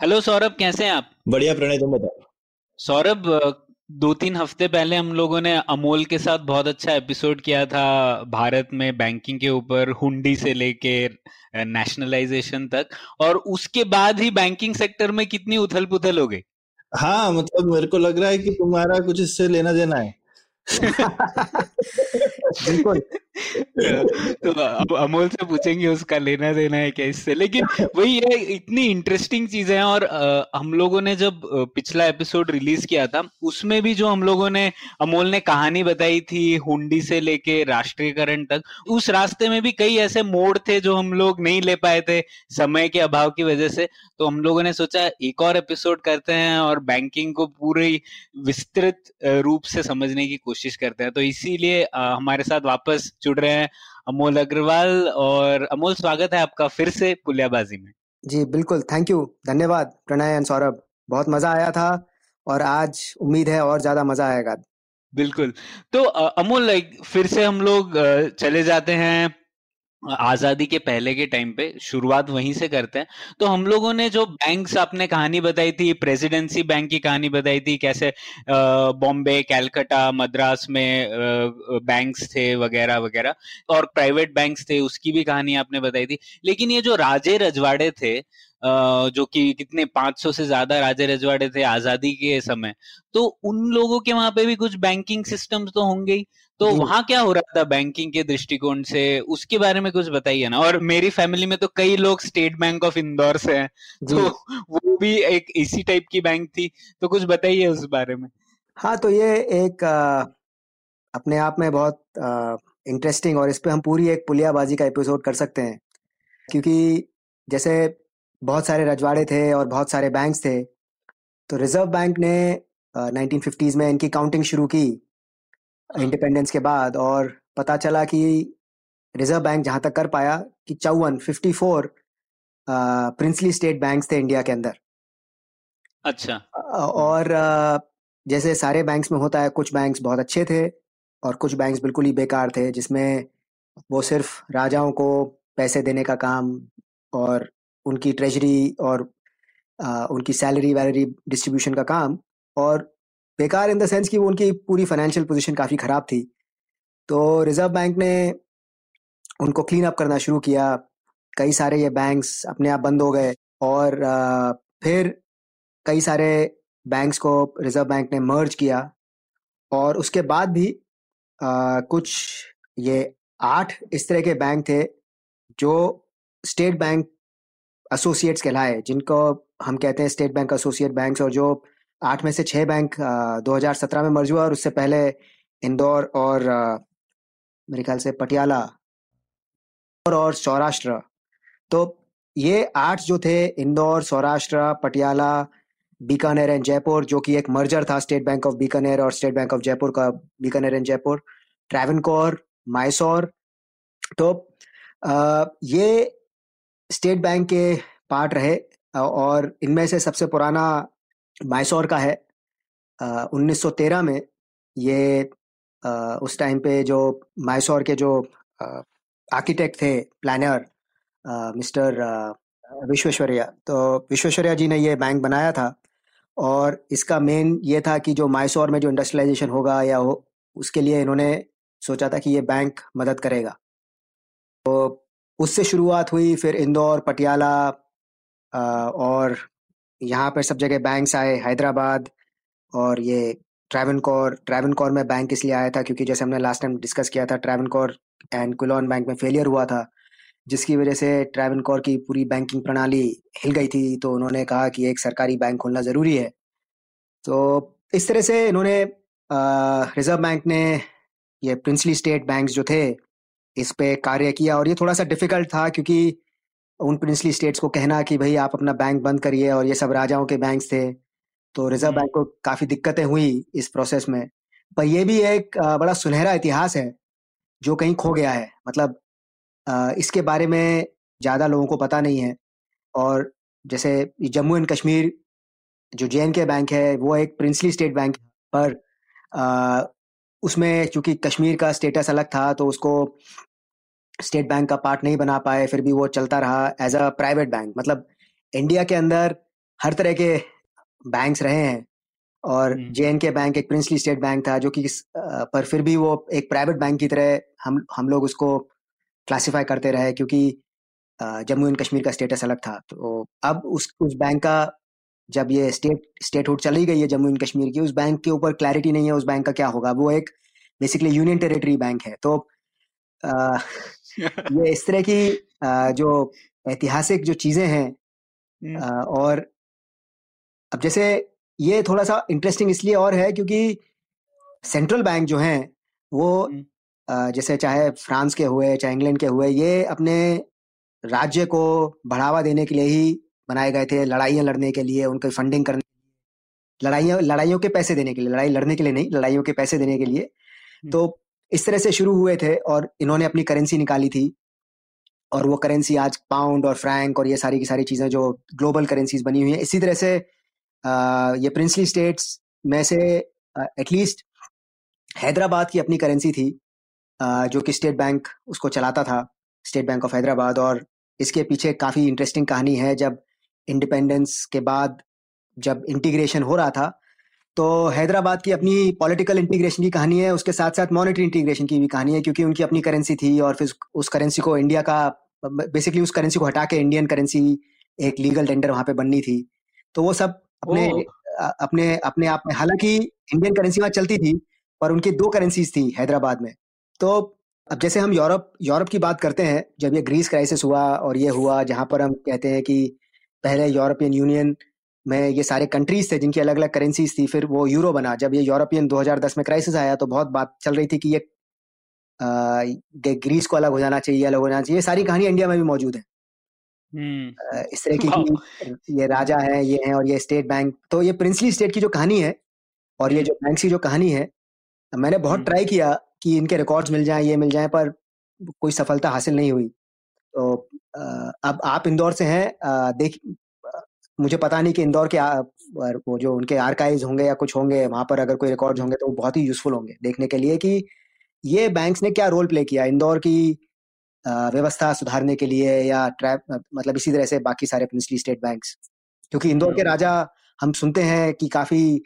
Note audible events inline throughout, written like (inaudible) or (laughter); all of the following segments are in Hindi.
हेलो सौरभ कैसे हैं आप? बढ़िया प्रणय तुम बताओ। सौरभ दो तीन हफ़्ते पहले हम लोगों ने अमोल के साथ बहुत अच्छा एपिसोड किया था भारत में बैंकिंग के ऊपर हुंडी से लेके नेशनलाइजेशन तक और उसके बाद ही बैंकिंग सेक्टर में कितनी उथल पुथल हो गई? हाँ मतलब मेरे को लग रहा है कि तुम्हारा कुछ इससे लेना देना है। (laughs) (laughs) बिल्कुल। तो अब अमोल से पूछेंगे उसका लेना देना है क्या इससे लेकिन वही है, इतनी इंटरेस्टिंग चीज़ें हैं और हम लोगों ने जब पिछला एपिसोड रिलीज़ किया था, उसमें भी जो हम लोगों ने, अमोल ने कहानी बताई थी हुंडी से लेके राष्ट्रीयकरण तक, उस रास्ते में भी कई ऐसे मोड़ थे जो हम लोग नहीं ले पाए थे समय के अभाव की वजह से। तो हम लोगों ने सोचा एक और एपिसोड करते हैं और बैंकिंग को पूरी विस्तृत रूप से समझने की कोशिश करते हैं। तो इसीलिए हमारे साथ वापस जुड़ रहे हैं अमोल अग्रवाल और अमोल स्वागत है आपका फिर से पुलियाबाजी में। जी बिल्कुल थैंक यू धन्यवाद प्रणय एंड सौरभ। बहुत मज़ा आया था और आज उम्मीद है और ज़्यादा मज़ा आएगा। बिल्कुल तो अमोल लाइक फिर से हम लोग चले जाते हैं। आज़ादी के पहले के टाइम पे शुरुआत वहीं से करते हैं। तो हम लोगों ने जो बैंक्स आपने कहानी बताई थी प्रेसिडेंसी बैंक की कहानी बताई थी, कैसे बॉम्बे कैलकाटा मद्रास में बैंक्स थे वगैरह वगैरह, और प्राइवेट बैंक्स थे, उसकी भी कहानी आपने बताई थी। लेकिन ये जो राजे रजवाड़े थे जो कि कितने 500 से ज़्यादा राजे रजवाड़े थे आज़ादी के समय तो उन लोगों के वहाँ पे भी कुछ बैंकिंग सिस्टम तो होंगे ही। तो। वहाँ क्या हो रहा था बैंकिंग के दृष्टिकोण से? उसके बारे में कुछ बताइए ना। और मेरी फैमिली में तो कई लोग स्टेट बैंक ऑफ़ इंदौर से हैं। तो वो भी एक इसी टाइप की बैंक थी। तो कुछ बताइए उस बारे में। हाँ तो ये एक अ, अपने आप में बहुत इंटरेस्टिंग और इस पर हम पूरी एक पुलियाबाजी का एपिसोड कर सकते हैं। क्योंकि जैसे बहुत सारे रजवाड़े थे और बहुत सारे बैंक्स थे तो रिज़र्व बैंक ने नाइनटीन फिफ्टीज में इनकी काउंटिंग शुरू की। इंडिपेंडेंस के बाद और पता चला कि रिज़र्व बैंक जहाँ तक कर पाया कि चौवन fifty four princely state banks थे इंडिया के अंदर। अच्छा। और जैसे सारे बैंक्स में होता है कुछ बैंक्स बहुत अच्छे थे और कुछ बैंक्स बिल्कुल ही बेकार थे जिसमें वो सिर्फ़ राजाओं को पैसे देने का काम और उनकी ट्रेजरी और उनकी सैलरी वैलरी डिस्ट्रीब्यूशन का काम और बेकार इन द सेंस कि वो उनकी पूरी फाइनेंशियल पोजीशन काफ़ी ख़राब थी। तो रिज़र्व बैंक ने उनको क्लीन अप करना शुरू किया। कई सारे ये बैंक्स अपने आप बंद हो गए और फिर कई सारे बैंक्स को रिज़र्व बैंक ने मर्ज किया और उसके बाद भी अ, कुछ ये आठ इस तरह के बैंक थे जो स्टेट बैंक एसोसिएट्स कहलाए जिनको हम कहते हैं स्टेट बैंक एसोसिएट बैंक्स और जो आठ में से छह बैंक अ, 2017 में मर्ज हुआ और उससे पहले इंदौर और मेरे ख्याल से पटियाला और, और सौराष्ट्र। तो ये आठ जो थे इंदौर सौराष्ट्र पटियाला बीकानेर एंड जयपुर जो कि एक मर्जर था स्टेट बैंक ऑफ़ बीकानेर और स्टेट बैंक ऑफ़ जयपुर का बीकानेर एंड जयपुर ट्रेवन ट्रैवनकोर माइसोर तो अ, ये स्टेट बैंक के पार्ट रहे और इनमें से सबसे पुराना माइसोर का है। अ, 1913 में ये अ, उस टाइम पे जो माइसोर के जो आर्किटेक्ट थे प्लानर मिस्टर विश्वेश्वरैया तो विश्वेश्वरैया जी ने ये बैंक बनाया था और इसका मेन ये था कि जो माइसोर में जो इंडस्ट्रियलाइजेशन होगा या हो उसके लिए इन्होंने सोचा था कि ये बैंक मदद करेगा। तो उससे शुरुआत हुई फिर इंदौर पटियाला और यहाँ पर सब जगह बैंक्स आए, हैदराबाद और ये ट्रैवनकोर ट्रैवनकोर में बैंक इसलिए आया था क्योंकि जैसे हमने लास्ट टाइम डिस्कस किया था ट्रैवनकोर एंड कुलोन बैंक में फेलियर हुआ था, जिसकी वजह से ट्रैवनकोर की पूरी बैंकिंग प्रणाली हिल गई थी तो उन्होंने कहा कि एक सरकारी बैंक खोलना ज़रूरी है। तो इस तरह से इन्होंने रिज़र्व बैंक ने ये प्रिंसली स्टेट बैंक जो थे, इस पे कार्य किया और ये थोड़ा सा डिफ़िकल्ट था क्योंकि उन प्रिंसली स्टेट्स को कहना कि भाई आप अपना बैंक बंद करिए और ये सब राजाओं के बैंक थे। तो रिज़र्व बैंक को काफ़ी दिक्कतें हुई इस प्रोसेस में। पर यह भी एक बड़ा सुनहरा इतिहास है जो कहीं खो गया है। मतलब इसके बारे में ज़्यादा लोगों को पता नहीं है। और जैसे जम्मू एंड कश्मीर जो जे के बैंक है वो एक प्रिंसली स्टेट बैंक है। पर आ, उसमें चूँकि कश्मीर का स्टेटस अलग था तो उसको स्टेट बैंक का पार्ट नहीं बना पाए फिर भी वो चलता रहा एज अ प्राइवेट बैंक मतलब इंडिया के अंदर हर तरह के बैंक्स रहे हैं और जे के बैंक एक प्रिंसली स्टेट बैंक था जो कि पर फिर भी वो एक प्राइवेट बैंक की तरह हम हम लोग उसको क्लासिफाई करते रहे क्योंकि जम्मू एंड कश्मीर का स्टेटस अलग था। तो अब उस उस बैंक का जब ये स्टेट स्टेटहुड चली गई है जम्मू एंड कश्मीर की उस बैंक के ऊपर क्लैरिटी नहीं है उस बैंक का क्या होगा? वो एक बेसिकली यूनियन टेरिटरी बैंक है। तो (laughs) ये इस तरह की जो ऐतिहासिक जो चीज़ें हैं। और अब जैसे ये थोड़ा सा इंटरेस्टिंग इसलिए और है क्योंकि सेंट्रल बैंक जो हैं वो। जैसे चाहे फ्रांस के हुए चाहे इंग्लैंड के हुए ये अपने राज्य को बढ़ावा देने के लिए ही बनाए गए थे लड़ाइयाँ लड़ने के लिए उनकी फंडिंग करने लड़ाइयों लड़ाइयों के पैसे देने के लिए लड़ाई लड़ने के लिए नहीं लड़ाइयों के पैसे देने के लिए। तो इस तरह से शुरू हुए थे और इन्होंने अपनी करेंसी निकाली थी। और वो करेंसी आज पाउंड और फ्रैंक और ये सारी की सारी चीज़ें जो ग्लोबल करेंसीज बनी हुई हैं इसी तरह से आ, ये प्रिंसली स्टेट्स में से एटलीस्ट हैदराबाद की अपनी करेंसी थी आ, जो कि स्टेट बैंक उसको चलाता था स्टेट बैंक ऑफ़ हैदराबाद। और इसके पीछे काफ़ी इंटरेस्टिंग कहानी है जब इंडिपेंडेंस के बाद जब इंटीग्रेशन हो रहा था तो हैदराबाद की अपनी पॉलिटिकल इंटीग्रेशन की कहानी है उसके साथ साथ मॉनेटरी इंटीग्रेशन की भी कहानी है क्योंकि उनकी अपनी करेंसी थी और फिर उस करेंसी को इंडिया का बेसिकली उस करेंसी को हटा के इंडियन करेंसी एक लीगल टेंडर वहाँ पे बननी थी। तो वो सब अपने अपने अपने आप में हालाँकि इंडियन करेंसी वहाँ चलती थी पर उनकी दो करेंसीज थी हैदराबाद में। तो अब जैसे हम यूरोप यूरोप की बात करते हैं जब ये ग्रीस क्राइसिस हुआ और ये हुआ जहाँ पर हम कहते हैं कि पहले यूरोपियन यूनियन में ये सारे कंट्रीज़ थे जिनकी अलग अलग करेंसीज थी फिर वो यूरो बना। जब ये यूरोपियन 2010 में क्राइसिस आया तो बहुत बात चल रही थी कि ये आ, ग्रीस को अलग हो जाना चाहिए अलग हो जाना चाहिए। सारी कहानी इंडिया में भी मौजूद है। हम्म। इस तरह की ये राजा है ये है और ये स्टेट बैंक तो ये प्रिंसली स्टेट की जो कहानी है और ये जो बैंक की जो कहानी है मैंने बहुत ट्राई हम्म। किया कि इनके रिकॉर्ड्स मिल जाएँ ये मिल जाएँ पर कोई सफलता हासिल नहीं हुई। तो अब आप इंदौर से हैं देख मुझे पता नहीं कि इंदौर के आ, वो जो उनके आर्काइव्स होंगे या कुछ होंगे वहाँ पर अगर कोई रिकॉर्ड्स होंगे तो वो बहुत ही यूजफुल होंगे देखने के लिए कि ये बैंक्स ने क्या रोल प्ले किया इंदौर की व्यवस्था सुधारने के लिए या ट्रैप मतलब इसी तरह से बाकी सारे प्रिंसली स्टेट बैंक्स क्योंकि इंदौर के राजा हम सुनते हैं कि काफ़ी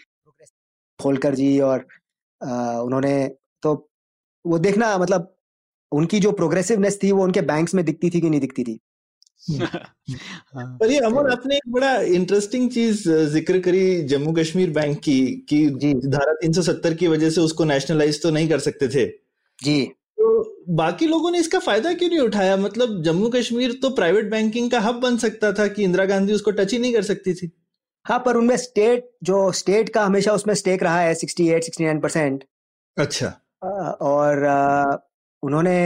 खोलकर जी और आ, उन्होंने तो वो देखना मतलब उनकी जो प्रोग्रेसिवनेस थी वो उनके बैंक्स में दिखती थी कि नहीं दिखती थी। (laughs) पर ये अमर आपने एक बड़ा इंटरेस्टिंग चीज़ ज़िक्र करी जम्मू कश्मीर बैंक की कि धारा 370 की वजह से उसको नेशनलाइज तो नहीं कर सकते थे। जी। तो बाकी लोगों ने इसका फ़ायदा क्यों नहीं उठाया? मतलब जम्मू कश्मीर तो प्राइवेट बैंकिंग का हब बन सकता था कि इंदिरा गांधी उसको टच ही नहीं कर सकती थी। हाँ पर उनमें स्टेट जो स्टेट का हमेशा उसमें स्टेक रहा है sixty eight sixty nine percent अच्छा और उन्होंने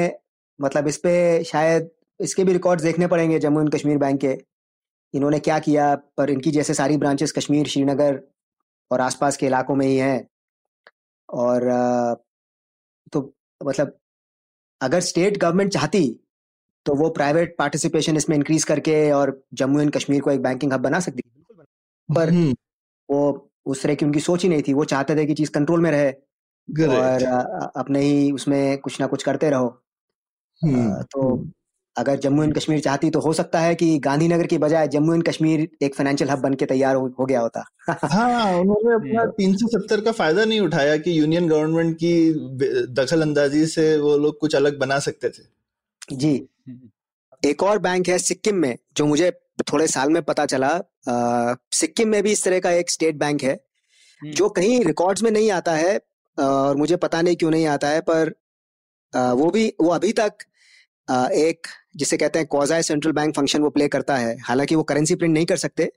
मतलब इस पे शायद इसके भी रिकॉर्ड्स देखने पड़ेंगे जम्मू एंड कश्मीर बैंक के। इन्होंने क्या किया? पर इनकी जैसे सारी ब्रांचेस कश्मीर श्रीनगर और आसपास के इलाकों में ही हैं। और तो मतलब अगर स्टेट गवर्नमेंट चाहती तो वो प्राइवेट पार्टिसिपेशन इसमें इंक्रीज करके और जम्मू एंड कश्मीर को एक बैंकिंग हब बना सकती पर हम्म। वो उस तरह की उनकी सोच ही नहीं थी। वो चाहते थे कि चीज़ कंट्रोल में रहे और अपने ही उसमें कुछ ना कुछ करते रहो। हम्म, तो। अगर जम्मू एंड कश्मीर चाहती तो हो सकता है कि गांधीनगर की बजाय जम्मू एंड कश्मीर एक फाइनेंशियल हब बन के तैयार हो, हो गया होता। (laughs) हाँ उन्होंने अपना तीन सौ सत्तर का फ़ायदा नहीं उठाया कि यूनियन गवर्नमेंट की दखल अंदाजी से वो लोग कुछ अलग बना सकते थे। जी। हम्म। एक और बैंक है सिक्किम में जो मुझे थोड़े साल में पता चला। आ, सिक्किम में भी इस तरह का एक स्टेट बैंक है जो कहीं रिकॉर्ड्स में नहीं आता है और मुझे पता नहीं क्यों नहीं आता है पर वो भी वो अभी तक एक जिसे कहते हैं क्वाजाई सेंट्रल बैंक फ़ंक्शन वो प्ले करता है। हालाँकि वो करेंसी प्रिंट नहीं कर सकते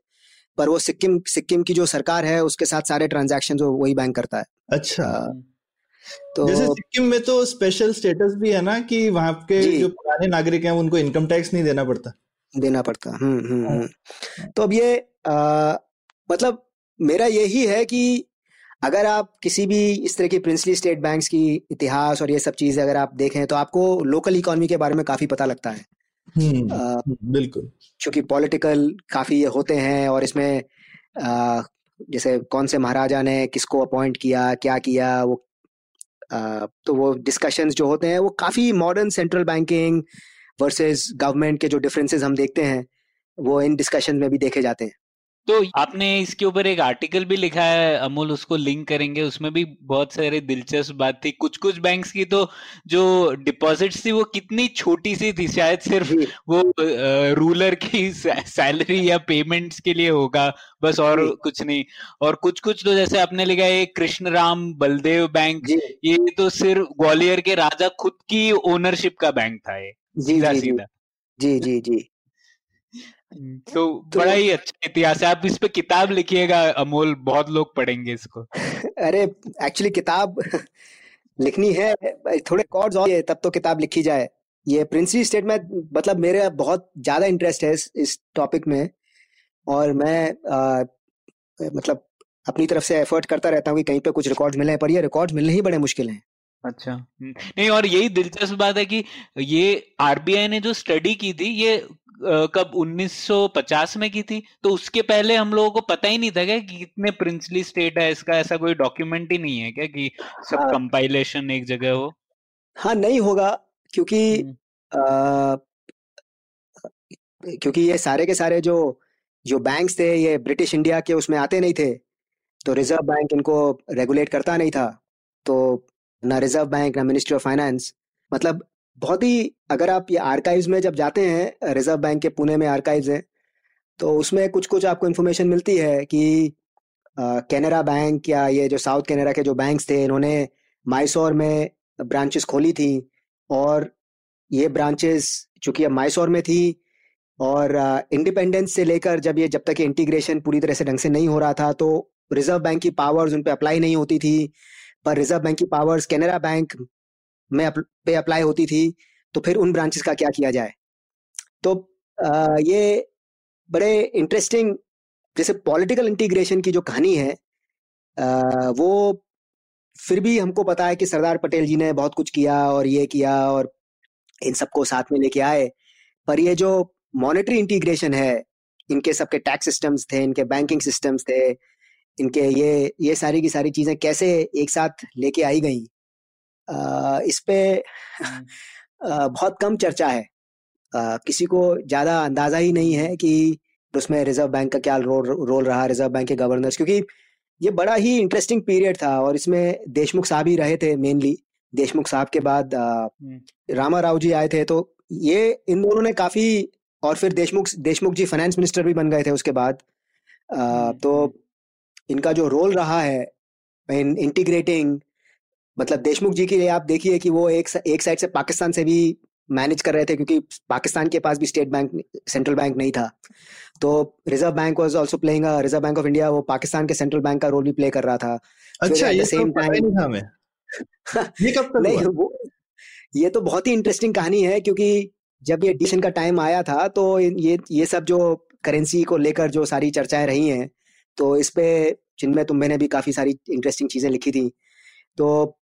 पर वो सिक्किम सिक्किम की जो सरकार है उसके साथ सारे ट्रांजैक्शन वही बैंक करता है। अच्छा। तो जैसे सिक्किम में तो स्पेशल स्टेटस भी है ना कि वहाँ के जो। पुराने नागरिक हैं उनको इनकम टैक्स नहीं देना पड़ता। देना पड़ता हम्म हम्म हम्म। तो अब ये आ, मतलब मेरा यही है कि अगर आप किसी भी इस तरह की प्रिंसली स्टेट बैंक्स की इतिहास और ये सब चीज़ें अगर आप देखें तो आपको लोकल इकोनॉमी के बारे में काफ़ी पता लगता है। हम्म, आ, बिल्कुल। क्योंकि पॉलिटिकल काफ़ी ये होते हैं और इसमें आ, जैसे कौन से महाराजा ने किसको अपॉइंट किया क्या किया वो आ, तो वो डिस्कशंस जो होते हैं वो काफ़ी modern central banking versus government के जो डिफरेंसेस हम देखते हैं वो इन डिस्कशन में भी देखे जाते हैं। तो आपने इसके ऊपर एक आर्टिकल भी लिखा है अमूल उसको लिंक करेंगे। उसमें भी बहुत सारे दिलचस्प बात थी। कुछ कुछ बैंक्स की तो जो डिपॉजिट्स थी वो कितनी छोटी सी थी। शायद सिर्फ़ वो रूलर की सैलरी या पेमेंट्स के लिए होगा। बस और कुछ नहीं। और कुछ कुछ तो जैसे आपने लिखा है कृष्ण राम बलदेव बैंक ये तो सिर्फ़ ग्वालियर के राजा खुद की ओनरशिप का बैंक था ये। सीधा सीधा जी जी जी। (laughs) तो, तो बड़ा ही अच्छा इतिहास है। आप इस पे किताब लिखिएगा अमोल बहुत लोग पढ़ेंगे इसको। (laughs) अरे एक्चुअली किताब (laughs) लिखनी है थोड़े कॉर्ड्स और तब तो किताब लिखी जाए। ये प्रिंसली स्टेट में मतलब मेरे बहुत ज़्यादा इंटरेस्ट है इस, इस टॉपिक में। और मैं आ, मतलब अपनी तरफ़ से एफर्ट करता रहता हूँ कि कहीं पे कुछ रिकॉर्ड मिले पर ये रिकॉर्ड्स मिलने ही बड़े मुश्किल हैं। अच्छा। हम्म, नहीं और यही दिलचस्प बात है कि ये आरबीआई ने जो स्टडी की थी ये कब? 1950 में की थी। तो उसके पहले हम लोगों को पता ही नहीं था क्या कि कितने प्रिंसली स्टेट है इसका। ऐसा कोई डॉक्यूमेंट ही नहीं है क्या कि सब हाँ, कंपाइलेशन एक जगह हो? हाँ नहीं होगा क्योंकि हम्म। आ, क्योंकि ये सारे के सारे जो जो बैंक्स थे ये ब्रिटिश इंडिया के उसमें आते नहीं थे। तो रिज़र्व बैंक इनको रेगुलेट करता नहीं था। तो ना रिज़र्व बैंक ना मिनिस्ट्री ऑफ़ फाइनेंस मतलब बहुत ही, अगर आप ये आर्काइव्स में जब जाते हैं रिज़र्व बैंक के पुणे में आर्काइव्स हैं तो उसमें कुछ कुछ आपको इन्फॉर्मेशन मिलती है कि कैनरा बैंक या ये जो साउथ कैनरा के जो बैंक्स थे, इन्होंने माइसोर में ब्रांचेस खोली थी और ये ब्रांचेस चूँकि अब माइसोर में थी और इंडिपेंडेंस से लेकर जब ये, जब तक इंटीग्रेशन पूरी तरह से ढंग से नहीं हो रहा था तो रिज़र्व बैंक की पावर्स उन पर अप्लाई नहीं होती थी। पर रिज़र्व बैंक की पावर्स कैनरा बैंक में पे अप्लाई होती थी तो फिर उन ब्रांचेस का क्या किया जाए? तो आ, ये बड़े इंटरेस्टिंग जैसे पॉलिटिकल इंटीग्रेशन की जो कहानी है आ, वो फिर भी हमको पता है कि सरदार पटेल जी ने बहुत कुछ किया और ये किया और इन सबको साथ में लेके आए पर ये जो मॉनेटरी इंटीग्रेशन है इनके सबके टैक्स सिस्टम्स थे इनके बैंकिंग सिस्टम्स थे इनके ये ये सारी की सारी चीज़ें कैसे एक साथ लेके आई गई? इस पे (laughs) बहुत कम चर्चा है। किसी को ज़्यादा अंदाज़ा ही नहीं है कि उसमें रिज़र्व बैंक का क्या रोल रोल रहा रिज़र्व बैंक के गवर्नर्स क्योंकि ये बड़ा ही इंटरेस्टिंग पीरियड था और इसमें देशमुख साहब ही रहे थे मेनली देशमुख साहब के बाद रामा राव जी आए थे तो ये इन दोनों ने काफ़ी और फिर देशमुख देशमुख जी फाइनेंस मिनिस्टर भी बन गए थे उसके बाद। आ, तो इनका जो रोल रहा है इन इंटीग्रेटिंग मतलब देशमुख जी की आप देखिए कि वो एक एक साइड से पाकिस्तान से भी मैनेज कर रहे थे क्योंकि पाकिस्तान के पास भी स्टेट बैंक सेंट्रल बैंक नहीं था। तो reserve bank was also playing reserve bank of India वो पाकिस्तान के सेंट्रल बैंक का रोल भी प्ले कर रहा था। अच्छा ये सेम तो टाइम ये कब तक (laughs) नहीं वो ये तो बहुत ही इंटरेस्टिंग कहानी है क्योंकि जब ये एडिशन का टाइम आया था तो ये ये सब जो करेंसी को लेकर जो सारी चर्चाएँ रही हैं तो इस पे जिनमें तुम मैंने भी काफ़ी सारी इंटरेस्टिंग चीज़ें लिखी थी। तो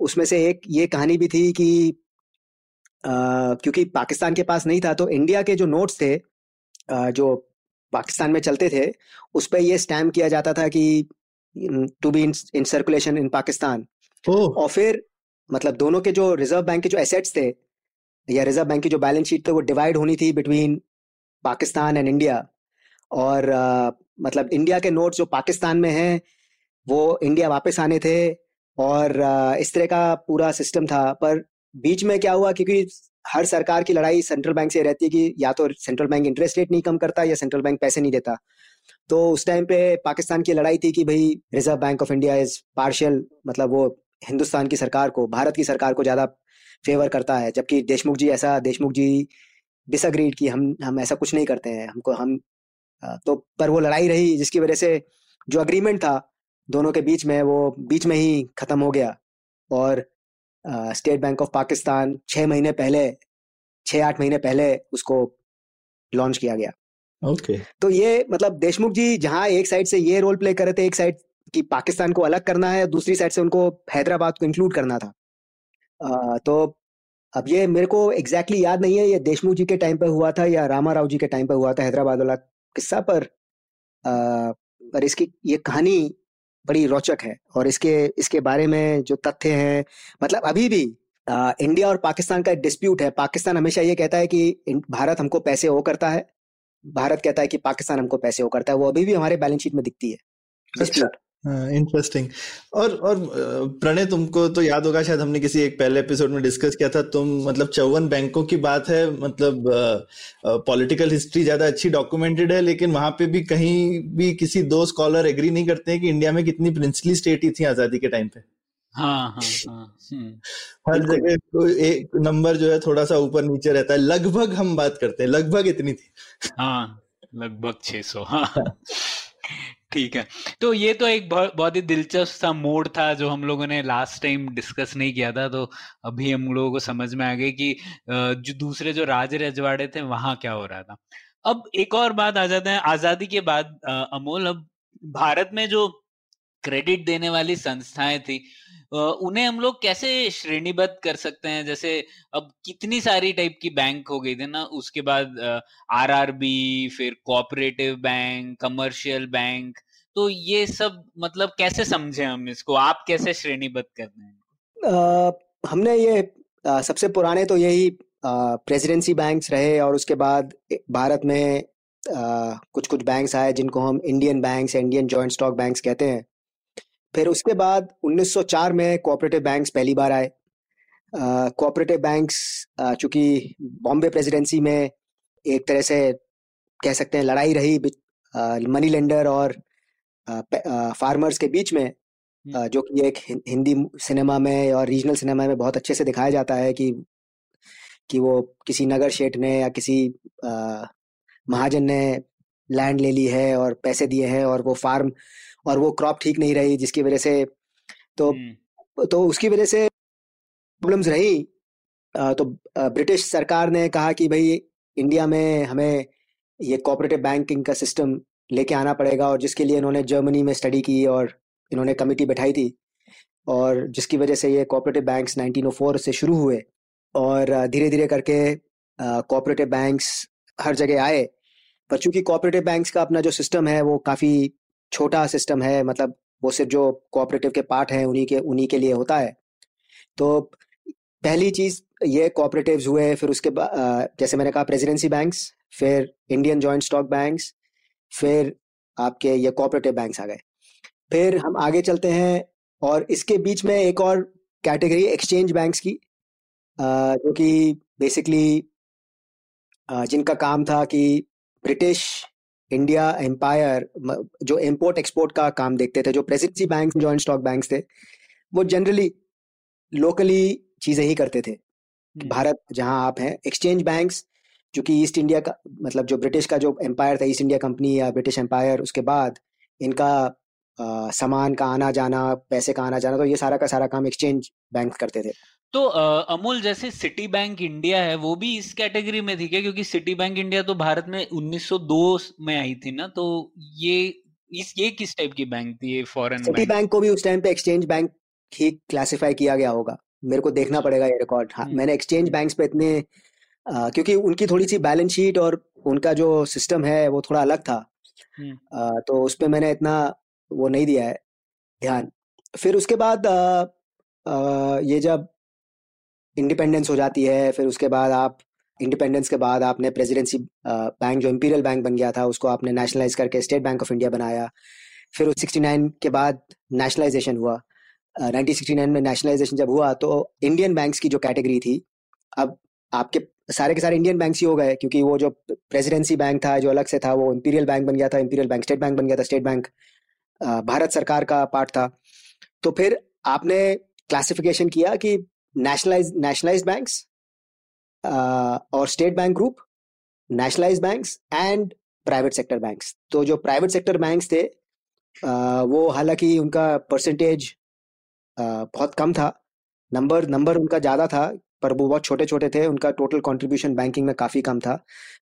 उसमें से एक ये कहानी भी थी कि क्योंकि पाकिस्तान के पास नहीं था तो इंडिया के जो नोट्स थे जो पाकिस्तान में चलते थे उस पर यह स्टैम्प किया जाता था कि to be in circulation in Pakistan. और फिर मतलब दोनों के जो रिज़र्व बैंक के जो एसेट्स थे या रिज़र्व बैंक की जो बैलेंस शीट थे वो डिवाइड होनी थी बिटवीन पाकिस्तान एंड इंडिया और आ, मतलब इंडिया के नोट्स जो पाकिस्तान में हैं वो इंडिया वापस आने थे और इस तरह का पूरा सिस्टम था। पर बीच में क्या हुआ क्योंकि हर सरकार की लड़ाई सेंट्रल बैंक से रहती है कि या तो सेंट्रल बैंक इंटरेस्ट रेट नहीं कम करता या सेंट्रल बैंक पैसे नहीं देता। तो उस टाइम पे पाकिस्तान की लड़ाई थी कि भाई reserve bank of India is partial मतलब वो हिंदुस्तान की सरकार को, भारत की सरकार को ज़्यादा फेवर करता है। जबकि देशमुख जी ऐसा, देशमुख जी डिसअग्रीड कि हम हम ऐसा कुछ नहीं करते हैं, हमको हम तो पर वो लड़ाई रही जिसकी वजह से जो अग्रीमेंट था दोनों के बीच में वो बीच में ही खत्म हो गया। और स्टेट बैंक ऑफ़ पाकिस्तान छः महीने पहले छः आठ महीने पहले उसको लॉन्च किया गया। Okay okay. तो ये मतलब देशमुख जी जहाँ एक साइड से ये रोल प्ले कर रहे थे एक साइड की पाकिस्तान को अलग करना है दूसरी साइड से उनको हैदराबाद को इंक्लूड करना था। आ, तो अब ये मेरे को एग्जैक्टली exactly याद नहीं है ये देशमुख जी के टाइम पे हुआ था या रामा राव जी के टाइम पे हुआ था हैदराबाद वाला किस्सा पर आ, पर इसकी ये कहानी बड़ी रोचक है। और इसके इसके बारे में जो तथ्य हैं मतलब अभी भी आ, इंडिया और पाकिस्तान का डिस्प्यूट है। पाकिस्तान हमेशा ये कहता है कि भारत हमको पैसे वो करता है। भारत कहता है कि पाकिस्तान हमको पैसे वो करता है। वो अभी भी हमारे बैलेंस शीट में दिखती है। अच्छा इंटरेस्टिंग हाँ, और और प्रणय तुमको तो याद होगा शायद हमने किसी एक पहले एपिसोड में डिस्कस किया था तुम मतलब चौवन बैंकों की बात है मतलब पॉलिटिकल हिस्ट्री ज़्यादा अच्छी डॉक्यूमेंटेड है लेकिन वहाँ पे भी कहीं भी किसी दो स्कॉलर एग्री नहीं करते हैं कि इंडिया में कितनी प्रिंसली स्टेट ही थी आज़ादी के टाइम पे। हाँ हाँ हाँ हम्म। हर जगह तो एक नंबर जो है थोड़ा सा ऊपर नीचे रहता है। लगभग हम बात करते हैं लगभग इतनी थी। हाँ लगभग 600 हाँ। (laughs) ठीक है। तो ये तो एक बहुत ही दिलचस्प सा मोड था जो हम लोगों ने लास्ट टाइम डिस्कस नहीं किया था तो अभी हम लोगों को समझ में आ गई कि जो दूसरे जो राज रजवाड़े थे, वहाँ क्या हो रहा था। अब एक और बात आ जाते हैं, आज़ादी के बाद अमोल, अब भारत में जो क्रेडिट देने वाली संस्थाएँ थी उन्हें हम लोग कैसे श्रेणीबद्ध कर सकते हैं? जैसे अब कितनी सारी टाइप की बैंक हो गई थी ना उसके बाद आरआरबी फिर कोऑपरेटिव बैंक कमर्शियल बैंक। तो ये सब मतलब कैसे समझे हम इसको? आप कैसे श्रेणीबद्ध करते हैं? हमने ये आ, सबसे पुराने तो यही प्रेसिडेंसी बैंक्स रहे और उसके बाद भारत में आ, कुछ कुछ बैंक्स आए जिनको हम Indian banks Indian joint stock banks कहते हैं। फिर उसके बाद 1904 में कोऑपरेटिव बैंक्स पहली बार आए कोऑपरेटिव बैंक्स चूँकि बॉम्बे प्रेसिडेंसी में एक तरह से कह सकते हैं लड़ाई रही मनी लेंडर और फार्मर्स के बीच में हम्म। जो कि एक हिंदी सिनेमा में और रीजनल सिनेमा में बहुत अच्छे से दिखाया जाता है कि कि वो किसी नगर शेठ ने या किसी महाजन ने लैंड ले ली है और पैसे दिए हैं और वो फार्म और वो क्रॉप ठीक नहीं रही जिसकी वजह से तो। तो उसकी वजह से प्रॉब्लम्स रही तो ब्रिटिश सरकार ने कहा कि भाई इंडिया में हमें ये कोऑपरेटिव बैंकिंग का सिस्टम लेके आना पड़ेगा और जिसके लिए इन्होंने जर्मनी में स्टडी की और इन्होंने कमिटी बैठाई थी और जिसकी वजह से ये कोऑपरेटिव बैंक्स 1904 से शुरू हुए और धीरे धीरे करके कोऑपरेटिव बैंक्स हर जगह आए पर चूँकि कोऑपरेटिव बैंक्स का अपना जो सिस्टम है वो काफ़ी छोटा सिस्टम है मतलब वो सिर्फ़ जो कोऑपरेटिव के पार्ट हैं, उन्हीं के उन्हीं के लिए होता है। तो पहली चीज़ ये कोऑपरेटिव्स हुए, फिर उसके बाद जैसे मैंने कहा प्रेसिडेंसी बैंक्स फिर इंडियन जॉइंट स्टॉक बैंक्स फिर आपके ये कोऑपरेटिव बैंक्स आ गए। फिर हम आगे चलते हैं, और इसके बीच में एक और कैटेगरी एक्सचेंज बैंक्स की जो कि बेसिकली जिनका काम था कि ब्रिटिश इंडिया एम्पायर जो इम्पोर्ट एक्सपोर्ट का काम देखते थे जो presidency bank joint stock bank थे वो जनरली लोकली चीज़ें ही करते थे हम्म। भारत जहाँ आप हैं एक्सचेंज बैंक्स जो कि ईस्ट इंडिया का मतलब जो ब्रिटिश का जो एम्पायर था ईस्ट इंडिया कंपनी या ब्रिटिश एम्पायर उसके बाद इनका आ, सामान का आना जाना पैसे का आना जाना तो ये सारा का सारा काम एक्सचेंज बैंक करते थे तो अमूल जैसे सिटी बैंक इंडिया है वो भी इस कैटेगरी में थी क्या क्योंकि सिटी बैंक इंडिया तो भारत में 1902 में आई थी ना तो ये इस ये किस टाइप की बैंक थी ये फॉरेन सिटी बैंक।, बैंक को भी उस टाइम पे एक्सचेंज बैंक ही क्लासिफाई किया गया होगा मेरे को देखना पड़ेगा ये रिकॉर्ड हाँ हम्म। मैंने एक्सचेंज बैंक्स पे इतने आ, क्योंकि उनकी थोड़ी सी बैलेंस शीट और उनका जो सिस्टम है वो थोड़ा अलग था हम्म। आ, तो उस पर मैंने इतना वो नहीं दिया है ध्यान फिर उसके बाद आ, आ, ये जब इंडिपेंडेंस हो जाती है, फिर उसके बाद आप इंडिपेंडेंस के बाद आपने प्रेसिडेंसी बैंक जो इम्पीरियल बैंक बन गया था, उसको आपने नेशनलाइज करके स्टेट बैंक ऑफ़ इंडिया बनाया। फिर सिक्सटी नाइन के बाद नेशनलाइजेशन हुआ। नाइनटीन सिक्सटी नाइन में नेशनलाइजेशन जब हुआ तो इंडियन बैंक्स की जो कैटेगरी थी, अब आपके, सारे के सारे इंडियन बैंक्स ही हो गए, क्योंकि वो जो प्रेसिडेंसी बैंक था, जो अलग से था, वो इंपीरियल बैंक बन गया था इंपीरियल बैंक स्टेट बैंक बन गया था स्टेट बैंक भारत सरकार का पार्ट था। तो फिर आपने क्लासिफिकेशन किया कि nationalized nationalized banks uh, और state bank group nationalise banks and private sector banks तो जो प्राइवेट सेक्टर बैंक्स थे uh, वो हालाँकि उनका परसेंटेज uh, बहुत कम था। नंबर नंबर उनका ज़्यादा था पर वो बहुत छोटे छोटे थे। उनका टोटल कंट्रीब्यूशन बैंकिंग में काफ़ी कम था।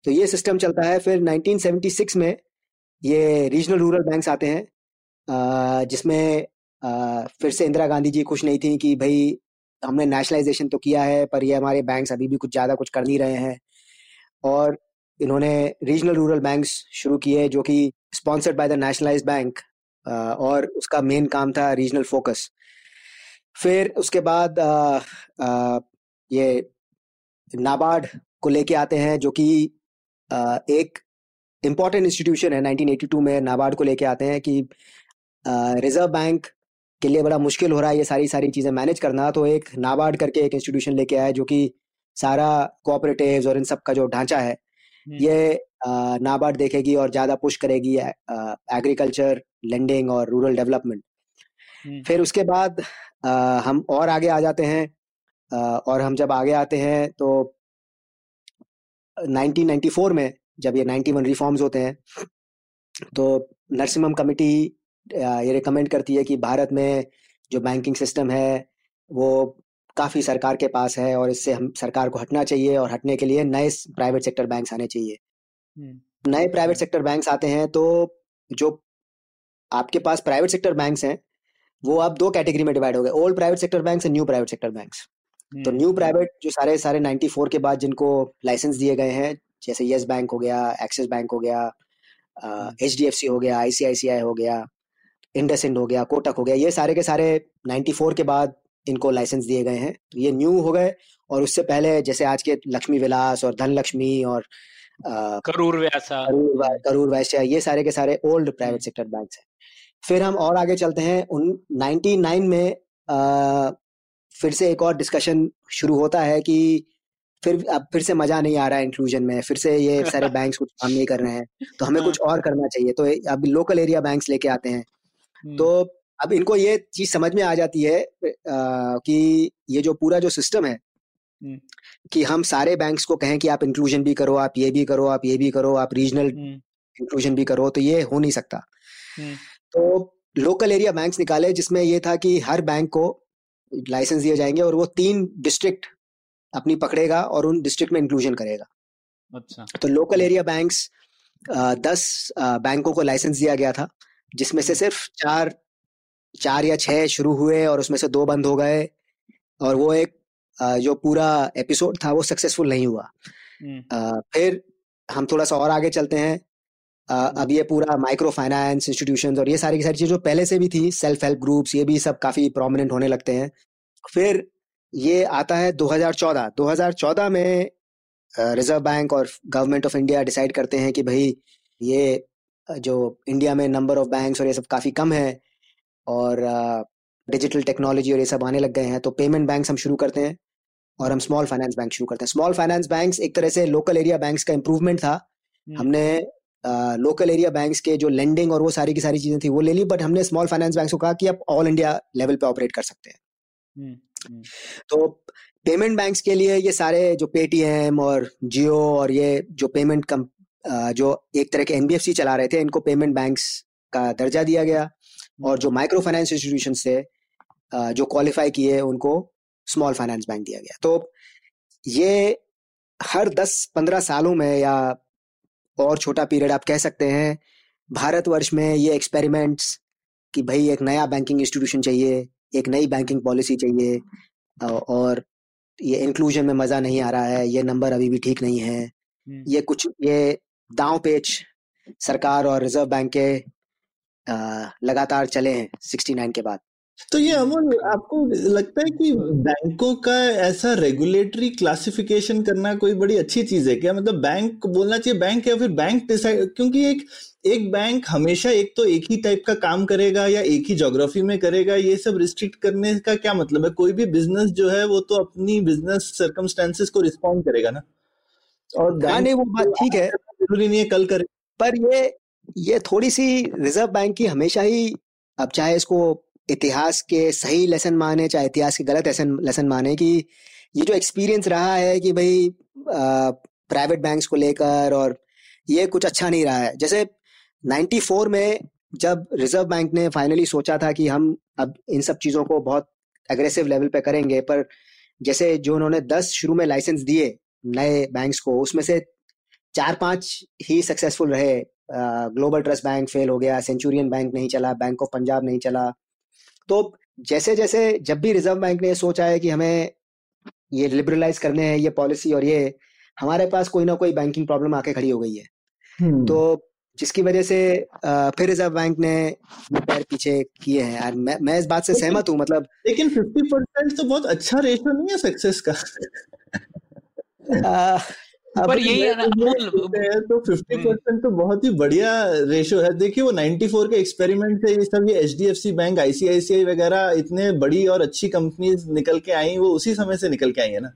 तो ये सिस्टम चलता है फिर 1976 में ये रीजनल रूरल बैंक्स आते हैं जिसमें फिर से इंदिरा गांधी जी खुश नहीं थी कि भाई हमने नेशनलाइजेशन तो किया है पर ये हमारे बैंक्स अभी भी कुछ ज़्यादा कुछ कर नहीं रहे हैं। और इन्होंने रीजनल रूरल बैंक्स शुरू किए जो कि sponsored by the nationalise bank और उसका मेन काम था रीजनल फोकस फिर उसके बाद आ, आ, ये नाबार्ड को लेके आते हैं जो कि एक इंपॉर्टेंट इंस्टीट्यूशन है। 1982 में नाबार्ड को लेके आते हैं कि रिज़र्व बैंक के लिए बड़ा मुश्किल हो रहा है ये सारी सारी चीज़ें मैनेज करना तो एक नाबार्ड करके एक इंस्टीट्यूशन लेके आया जो कि सारा कोऑपरेटिव और इन सब का जो ढांचा है हम्म। ये नाबार्ड देखेगी और ज़्यादा पुश करेगी एग्रीकल्चर लेंडिंग और रूरल डेवलपमेंट हम्म। फिर उसके बाद आ, हम और आगे आ जाते हैं आ, और हम जब आगे आते हैं तो 1994 में जब ये 91 रिफॉर्म्स होते हैं तो नरसिम्हम कमिटी ये रिकमेंड करती है कि भारत में जो बैंकिंग सिस्टम है वो काफ़ी सरकार के पास है और इससे हम सरकार को हटना चाहिए और हटने के लिए नए प्राइवेट सेक्टर बैंक्स आने चाहिए। नए प्राइवेट सेक्टर बैंक्स आते हैं तो जो आपके पास प्राइवेट सेक्टर बैंक्स हैं वो आप दो कैटेगरी में डिवाइड हो गए old private sector banks and new private sector banks तो न्यू प्राइवेट जो सारे सारे 94 के बाद जिनको लाइसेंस दिए गए हैं जैसे यस बैंक हो गया एक्सिस बैंक हो गया एच डी एफ़ सी हो गया आईसीआईसीआई हो गया इंडस हो गया कोटक हो गया ये सारे के सारे 94 के बाद इनको लाइसेंस दिए गए हैं। ये न्यू हो गए और उससे पहले जैसे आज के लक्ष्मी विलास और धन लक्ष्मी और करूर व्यासा। करूर वैश्य ये सारे के सारे ओल्ड प्राइवेट सेक्टर बैंक हैं। फिर हम और आगे चलते हैं उन 99 में आ, फिर से एक और डिस्कशन शुरू होता है कि फिर अब फिर से मज़ा नहीं आ रहा है इंक्लूजन में फिर से ये सारे (laughs) बैंक्स कुछ काम नहीं कर रहे हैं तो हमें कुछ और करना चाहिए। तो अब लोकल एरिया बैंक्स लेके आते हैं। तो अब इनको ये चीज़ समझ में आ जाती है आ, कि ये जो पूरा जो सिस्टम है कि हम सारे बैंक्स को कहें कि आप इंक्लूजन भी करो आप ये भी करो आप ये भी करो आप रीजनल इंक्लूजन भी करो तो ये हो नहीं सकता। तो लोकल एरिया बैंक्स निकाले जिसमें ये था कि हर बैंक को लाइसेंस दिए जाएँगे और वो तीन डिस्ट्रिक्ट अपनी पकड़ेगा और उन डिस्ट्रिक्ट में इंक्लूजन करेगा। अच्छा। तो लोकल एरिया बैंक्स दस बैंकों को लाइसेंस दिया गया था। जिसमें से सिर्फ़ चार चार या छह शुरू हुए और उसमें से दो बंद हो गए और वो एक जो पूरा एपिसोड था वो सक्सेसफुल नहीं हुआ। हम्म। फिर हम थोड़ा सा और आगे चलते हैं। अब ये पूरा माइक्रो फाइनेंस इंस्टीट्यूशन और ये सारी की सारी चीज़ जो पहले से भी थी सेल्फ हेल्प ग्रुप्स ये भी सब काफ़ी प्रोमिनेंट होने लगते हैं। फिर ये आता है 2014 2014 में रिज़र्व बैंक और गवर्नमेंट ऑफ़ इंडिया डिसाइड करते हैं कि भाई ये जो इंडिया में नंबर ऑफ़ बैंक्स और ये सब काफ़ी कम है और डिजिटल टेक्नोलॉजी और ये सब आने लग गए हैं तो पेमेंट बैंक्स हम शुरू करते हैं और हम स्मॉल फाइनेंस बैंक शुरू करते हैं स्मॉल फाइनेंस बैंक्स एक तरह से लोकल एरिया बैंक्स का इम्प्रूवमेंट था हम्म। हमने लोकल एरिया बैंक्स के जो लेंडिंग और वो सारी की सारी चीज़ें थी वो ले ली बट हमने स्मॉल फाइनेंस बैंक को कहा कि आप ऑल इंडिया लेवल पे ऑपरेट कर सकते हैं हम्म, हम्म। तो पेमेंट बैंक्स के लिए ये सारे जो पेटीएम और जियो और ये जो पेमेंट कम जो एक तरह के एनबीएफसी चला रहे थे इनको पेमेंट बैंक्स का दर्जा दिया गया और जो माइक्रो फाइनेंस इंस्टीट्यूशन थे जो क्वालिफाई किए उनको स्मॉल फाइनेंस बैंक दिया गया तो ये हर दस पंद्रह सालों में या और छोटा पीरियड आप कह सकते हैं भारतवर्ष में ये एक्सपेरिमेंट्स कि भाई एक नया बैंकिंग इंस्टीट्यूशन चाहिए एक नई बैंकिंग पॉलिसी चाहिए और ये इंक्लूजन में मज़ा नहीं आ रहा है ये नंबर अभी भी ठीक नहीं है हम्म। ये कुछ ये दांव पेच सरकार और रिज़र्व बैंक के लगातार चले हैं 69 के बाद। तो ये अमोल आपको लगता है कि बैंकों का ऐसा रेगुलेटरी क्लासिफिकेशन करना कोई बड़ी अच्छी चीज़ है क्या? मतलब बैंक बोलना चाहिए बैंक या फिर बैंक डिसाइड क्योंकि एक एक बैंक हमेशा एक तो एक ही टाइप का काम करेगा या एक ही जोग्राफी में करेगा ये सब रिस्ट्रिक्ट करने का क्या मतलब है? कोई भी बिज़नेस जो है वो तो अपनी बिज़नेस सर्कमस्टेंसेस को रिस्पॉन्ड करेगा ना? और हाँ नहीं वो बात ठीक है। ज़रूरी नहीं है, कल करे। पर ये ये थोड़ी सी रिज़र्व बैंक की हमेशा ही, अब चाहे इसको इतिहास के सही लेसन माने, चाहे इतिहास के गलत लेसन माने कि ये जो एक्सपीरियंस रहा है कि भाई प्राइवेट बैंक्स को लेकर और ये कुछ अच्छा नहीं रहा है। जैसे 94 में जब रिज़र्व बैंक ने फाइनली सोचा था कि हम अब इन सब चीज़ों को बहुत एग्रेसिव लेवल पे करेंगे, पर जैसे जो उन्होंने दस शुरू में लाइसेंस दिए नए बैंक्स को, उसमें से चार पाँच ही सक्सेसफुल रहे। ग्लोबल ट्रस्ट बैंक फेल हो गया सेंचुरियन बैंक नहीं चला बैंक ऑफ़ पंजाब नहीं चला। तो जैसे जैसे जब भी रिज़र्व बैंक ने सोचा है कि हमें ये लिबरलाइज करने हैं ये पॉलिसी और ये हमारे पास कोई ना कोई बैंकिंग प्रॉब्लम आके खड़ी हो गई है। हम्म। तो जिसकी वजह से फिर रिज़र्व बैंक ने पैर पीछे किए हैं। मैं मैं इस बात से सहमत हूँ मतलब लेकिन फिफ्टी परसेंट तो बहुत अच्छा रेशो नहीं है सक्सेस का। (laughs) पर यही है ना तो फिफ्टी परसेंट तो बहुत ही बढ़िया रेशो है। देखिए वो 94 के एक्सपेरिमेंट से ये सब ये एचडीएफसी बैंक आईसीआईसीआई वगैरह इतने बड़ी और अच्छी कंपनीज़ निकल के आई वो उसी समय से निकल के आई है ना?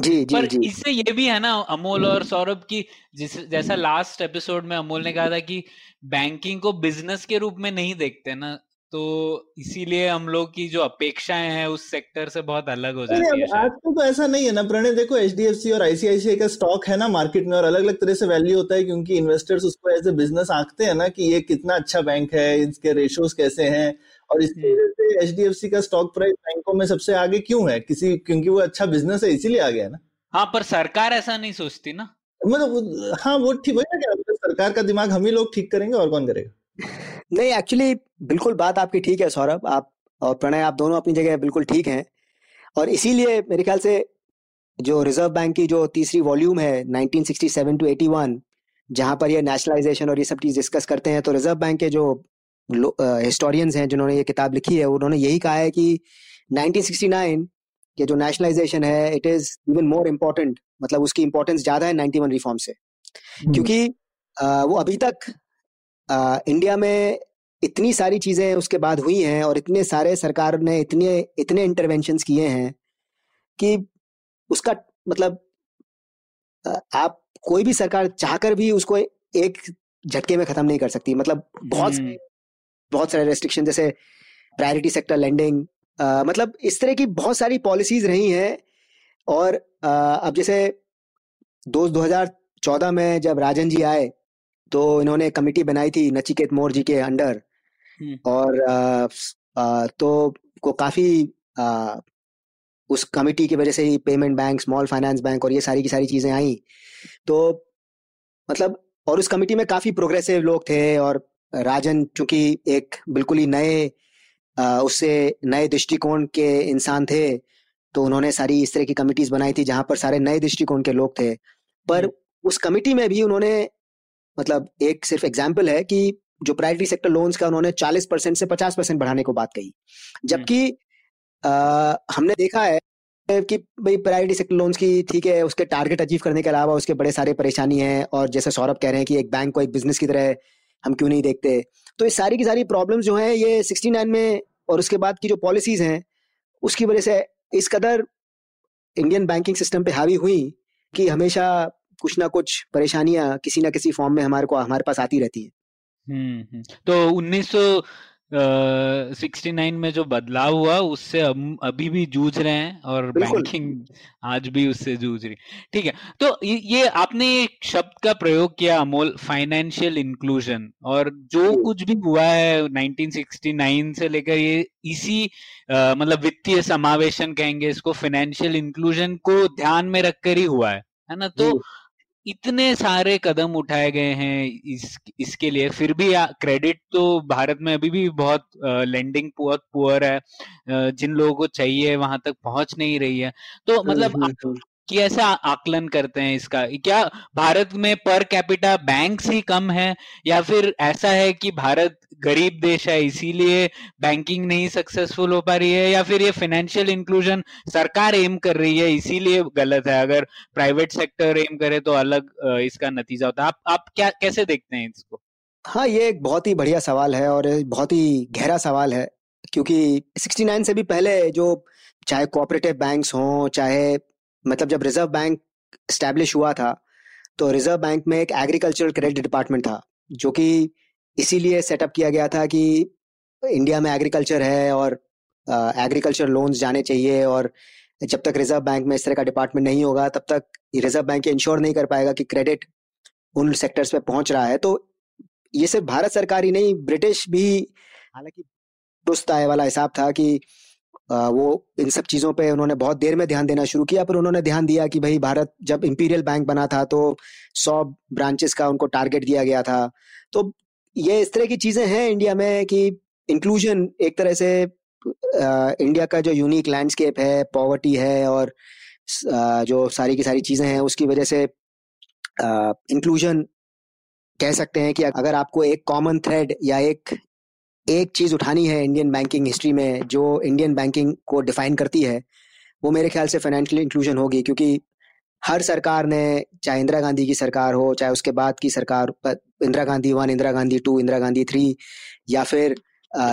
जी जी पर जी। इससे ये भी है ना अमोल और सौरभ की जिस जैसा लास्ट एपिसोड में अमोल ने कहा था कि बैंकिंग को बिज़नेस के रूप में नहीं देखते ना तो इसीलिए हम लोग की जो अपेक्षाएँ हैं उस सेक्टर से बहुत अलग हो जाती है शायद। आजकल तो ऐसा नहीं है ना प्रणय देखो एचडीएफसी और आईसीआईसीआई का स्टॉक है ना मार्केट में और अलग अलग तरह से वैल्यू होता है क्योंकि इन्वेस्टर्स उसको एज ए बिज़नेस आंकते हैं ना कि ये कितना अच्छा बैंक है इसके रेशियोज कैसे हैं और इसकी वजह से एचडीएफसी का स्टॉक प्राइस बैंकों में सबसे आगे क्यों है? किसी क्योंकि वो अच्छा बिज़नेस है इसीलिए आ गया ना। हाँ पर सरकार ऐसा नहीं सोचती ना। मतलब हाँ वो ठीक वही ना मतलब सरकार का दिमाग हम ही लोग ठीक करेंगे और कौन करेगा? नहीं एक्चुअली बिल्कुल बात आपकी ठीक है सौरभ। आप और प्रणय आप दोनों अपनी जगह बिल्कुल ठीक हैं। और इसीलिए मेरे ख्याल से जो रिज़र्व बैंक की जो तीसरी वॉल्यूम है 1967 टू 81 जहाँ पर ये नेशनलाइजेशन और ये सब चीज़ डिस्कस करते हैं तो रिज़र्व बैंक के जो हिस्टोरियंस हैं जिन्होंने ये किताब लिखी है उन्होंने यही कहा है कि 1969 के जो नेशनलाइजेशन है it is even more important मतलब उसकी इम्पोर्टेंस ज़्यादा है 91 रिफॉर्म से। क्योंकि वो अभी तक आ, इंडिया में इतनी सारी चीज़ें उसके बाद हुई हैं और इतने सारे सरकार ने इतने इतने इंटरवेंशंस किए हैं कि उसका मतलब आप कोई भी सरकार चाहकर भी उसको एक झटके में खत्म नहीं कर सकती मतलब बहुत हम्म। सारे बहुत सारे रेस्ट्रिक्शन जैसे प्रायोरिटी सेक्टर लेंडिंग मतलब इस तरह की बहुत सारी पॉलिसीज़ रही हैं और आ, अब जैसे दो 2014 में जब राजन जी आए तो इन्होंने कमेटी बनाई थी नचिकेत मोर जी के अंडर। हम्म। और आ, आ, तो को काफ़ी आ, उस कमेटी की वजह से ही payment bank small finance bank और ये सारी की सारी चीज़ें आई। तो मतलब और उस कमेटी में काफ़ी प्रोग्रेसिव लोग थे और राजन चूँकि एक बिल्कुल ही नए उससे नए दृष्टिकोण के इंसान थे तो उन्होंने सारी इस तरह की कमिटीज बनाई थी जहाँ पर सारे नए दृष्टिकोण के लोग थे। पर उस कमिटी में भी उन्होंने मतलब एक सिर्फ़ एग्ज़ाम्पल है कि जो प्रायोरिटी सेक्टर लोन्स का उन्होंने 40 परसेंट से 50 परसेंट बढ़ाने को बात कही। जबकि हमने देखा है कि भाई प्रायोरिटी सेक्टर लोन्स की ठीक है उसके टारगेट अचीव करने के अलावा उसके बड़े सारे परेशानी हैं और जैसे सौरभ कह रहे हैं कि एक बैंक को एक बिज़नेस की तरह हम क्यों नहीं देखते? तो ये सारी की सारी प्रॉब्लम्स जो हैं ये 69 में और उसके बाद की जो पॉलिसीज़ हैं उसकी वजह से इस कदर इंडियन बैंकिंग सिस्टम पे हावी हुई कि हमेशा कुछ ना कुछ परेशानियाँ किसी ना किसी फॉर्म में हमारे को हमारे पास आती रहती है। हम्म हम्म। तो 1969 में जो बदलाव हुआ उससे अभी भी जूझ रहे हैं और बैंकिंग आज भी उससे जूझ रही ठीक है तो ये आपने एक शब्द का प्रयोग किया अमोल फाइनेंशियल इंक्लूजन और जो कुछ भी हुआ है 1969 से लेकर ये इसी मतलब वित्तीय समावेशन कहेंगे इसको फाइनेंशियल इंक्लूजन को ध्यान में रखकर ही हुआ है है ना? तो। इतने सारे कदम उठाए गए हैं इस इसके लिए। फिर भी क्रेडिट तो भारत में अभी भी बहुत लेंडिंग बहुत पुअर है। जिन लोगों को चाहिए वहाँ तक पहुँच नहीं रही है। तो मतलब कैसे आ- आकलन करते हैं इसका क्या भारत में पर कैपिटा बैंक्स ही कम है, या फिर ऐसा है कि भारत गरीब देश है, इसीलिए बैंकिंग नहीं सक्सेसफुल हो पा रही है, या फिर ये फाइनेंशियल इंक्लूजन सरकार एम कर रही है, इसीलिए गलत है। अगर प्राइवेट सेक्टर एम करे तो अलग इसका नतीजा होता है। आप आप क्या, कैसे देखते हैं इसको? हाँ ये एक बहुत ही बढ़िया सवाल है और बहुत ही गहरा सवाल है, क्योंकि 69 से भी पहले जो चाहे कोऑपरेटिव बैंक्स हों, चाहे मतलब जब रिज़र्व बैंक स्टैब्लिश हुआ था तो रिज़र्व बैंक में एक एग्रीकल्चरल क्रेडिट डिपार्टमेंट था, जो कि इसीलिए सेटअप किया गया था कि इंडिया में एग्रीकल्चर है और एग्रीकल्चर लोन्स जाने चाहिए और जब तक रिज़र्व बैंक में इस तरह का डिपार्टमेंट नहीं होगा, तब तक रिज़र्व बैंक इंश्योर नहीं कर पाएगा कि क्रेडिट उन सेक्टर्स पे पहुँच रहा है। तो ये सिर्फ़ भारत सरकार ही नहीं ब्रिटिश भी, हालाँकि आय वाला हिसाब था कि वो इन सब चीज़ों पे उन्होंने बहुत देर में ध्यान देना शुरू किया पर उन्होंने ध्यान दिया कि भाई भारत जब इंपीरियल बैंक बना था तो सौ ब्रांचेस का उनको टारगेट दिया गया था। तो ये इस तरह की चीज़ें हैं इंडिया में कि इंक्लूजन एक तरह से इंडिया का जो यूनिक लैंडस्केप है पॉवर्टी है और जो सारी की सारी चीज़ें हैं, उसकी वजह से इंक्लूजन कह सकते हैं कि अगर आपको एक कॉमन थ्रेड या एक एक चीज़ उठानी है इंडियन बैंकिंग हिस्ट्री में जो इंडियन बैंकिंग को डिफाइन करती है, वो मेरे ख्याल से फाइनेंशियल इंक्लूजन होगी, क्योंकि हर सरकार ने, चाहे इंदिरा गांधी की सरकार हो, चाहे उसके बाद की सरकार Indira Gandhi one Indira Gandhi two Indira Gandhi three या फिर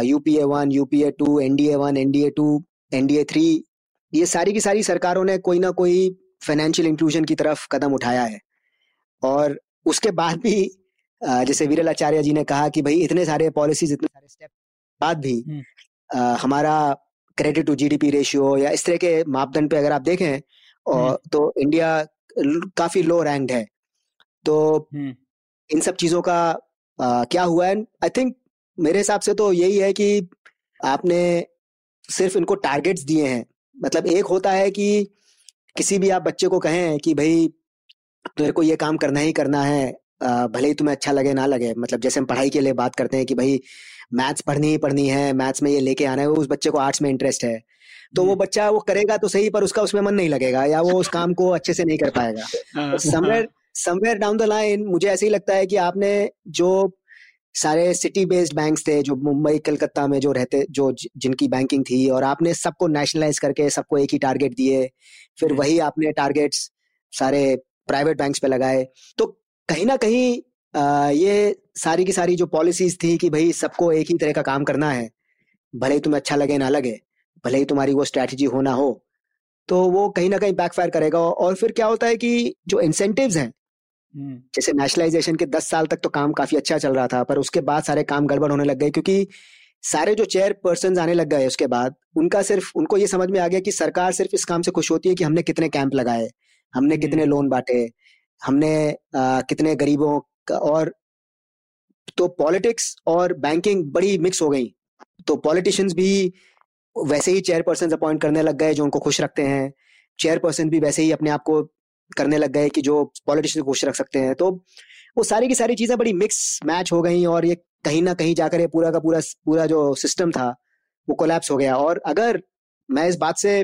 UPA one UPA two NDA one NDA two NDA three ये सारी की सारी सरकारों ने कोई ना कोई फाइनेंशियल इंक्लूजन की तरफ़ कदम उठाया है। और उसके बाद भी जैसे वीरल आचार्य जी ने कहा कि भाई इतने सारे पॉलिसीज़ इतने सारे स्टेप बाद भी हमारा क्रेडिट टू जीडीपी रेशियो या इस तरह के मापदंड पे अगर आप देखें और तो इंडिया काफ़ी लो रैंक है। तो इन सब चीज़ों का आ, क्या हुआ? है आई थिंक मेरे हिसाब से तो यही है कि आपने सिर्फ़ इनको टारगेट्स दिए हैं। मतलब एक होता है कि किसी भी आप बच्चे को कहें कि भाई तेरे को ये काम करना ही करना है भले ही तुम्हें अच्छा लगे ना लगे मतलब जैसे हम पढ़ाई के लिए बात करते हैं कि भाई मैथ्स पढ़नी ही पढ़नी है मैथ्स में ये लेके आना है उस बच्चे को आर्ट्स में इंटरेस्ट है। तो वो बच्चा वो करेगा तो सही पर उसका उसमें मन नहीं लगेगा या वो उस काम को अच्छे से नहीं कर पाएगा। (laughs) Somewhere somewhere down the line मुझे ऐसे ही लगता है कि आपने जो सारे सिटी बेस्ड बैंक्स थे जो मुंबई कलकत्ता में जो रहते जो जिनकी बैंकिंग थी और आपने सबको नेशनलाइज करके सबको एक ही टारगेट दिए फिर वही आपने टारगेट्स सारे प्राइवेट बैंक्स पे लगाए तो कहीं ना कहीं आ, ये सारी की सारी जो पॉलिसीज़ थी कि भाई सबको एक ही तरह का काम करना है भले ही तुम्हें अच्छा लगे ना लगे भले ही तुम्हारी वो स्ट्रैटेजी हो ना हो तो वो कहीं ना कहीं बैकफायर करेगा और फिर क्या होता है कि जो इंसेंटिव्स हैं। जैसे नेशनलाइजेशन के दस साल तक तो काम काफ़ी अच्छा चल रहा था पर उसके बाद सारे काम गड़बड़ होने लग गए क्योंकि सारे जो चेयर पर्सन आने लग गए उसके बाद उनका सिर्फ़ उनको ये समझ में आ गया कि सरकार सिर्फ़ इस काम से खुश होती है कि हमने कितने कैंप लगाए हमने कितने लोन। बांटे हमने आ, कितने गरीबों का और तो पॉलिटिक्स और बैंकिंग बड़ी मिक्स हो गई। तो पॉलिटिशियंस भी वैसे ही चेयरपर्सन अपॉइंट करने लग गए जो उनको खुश रखते हैं। चेयरपर्सन भी वैसे ही अपने आप को करने लग गए कि जो पॉलिटिशियन खुश रख सकते हैं। तो वो सारी की सारी चीज़ें बड़ी मिक्स मैच हो गई और ये कहीं ना कहीं जाकर ये पूरा का पूरा पूरा जो सिस्टम था वो कोलैप्स हो गया। और अगर मैं इस बात से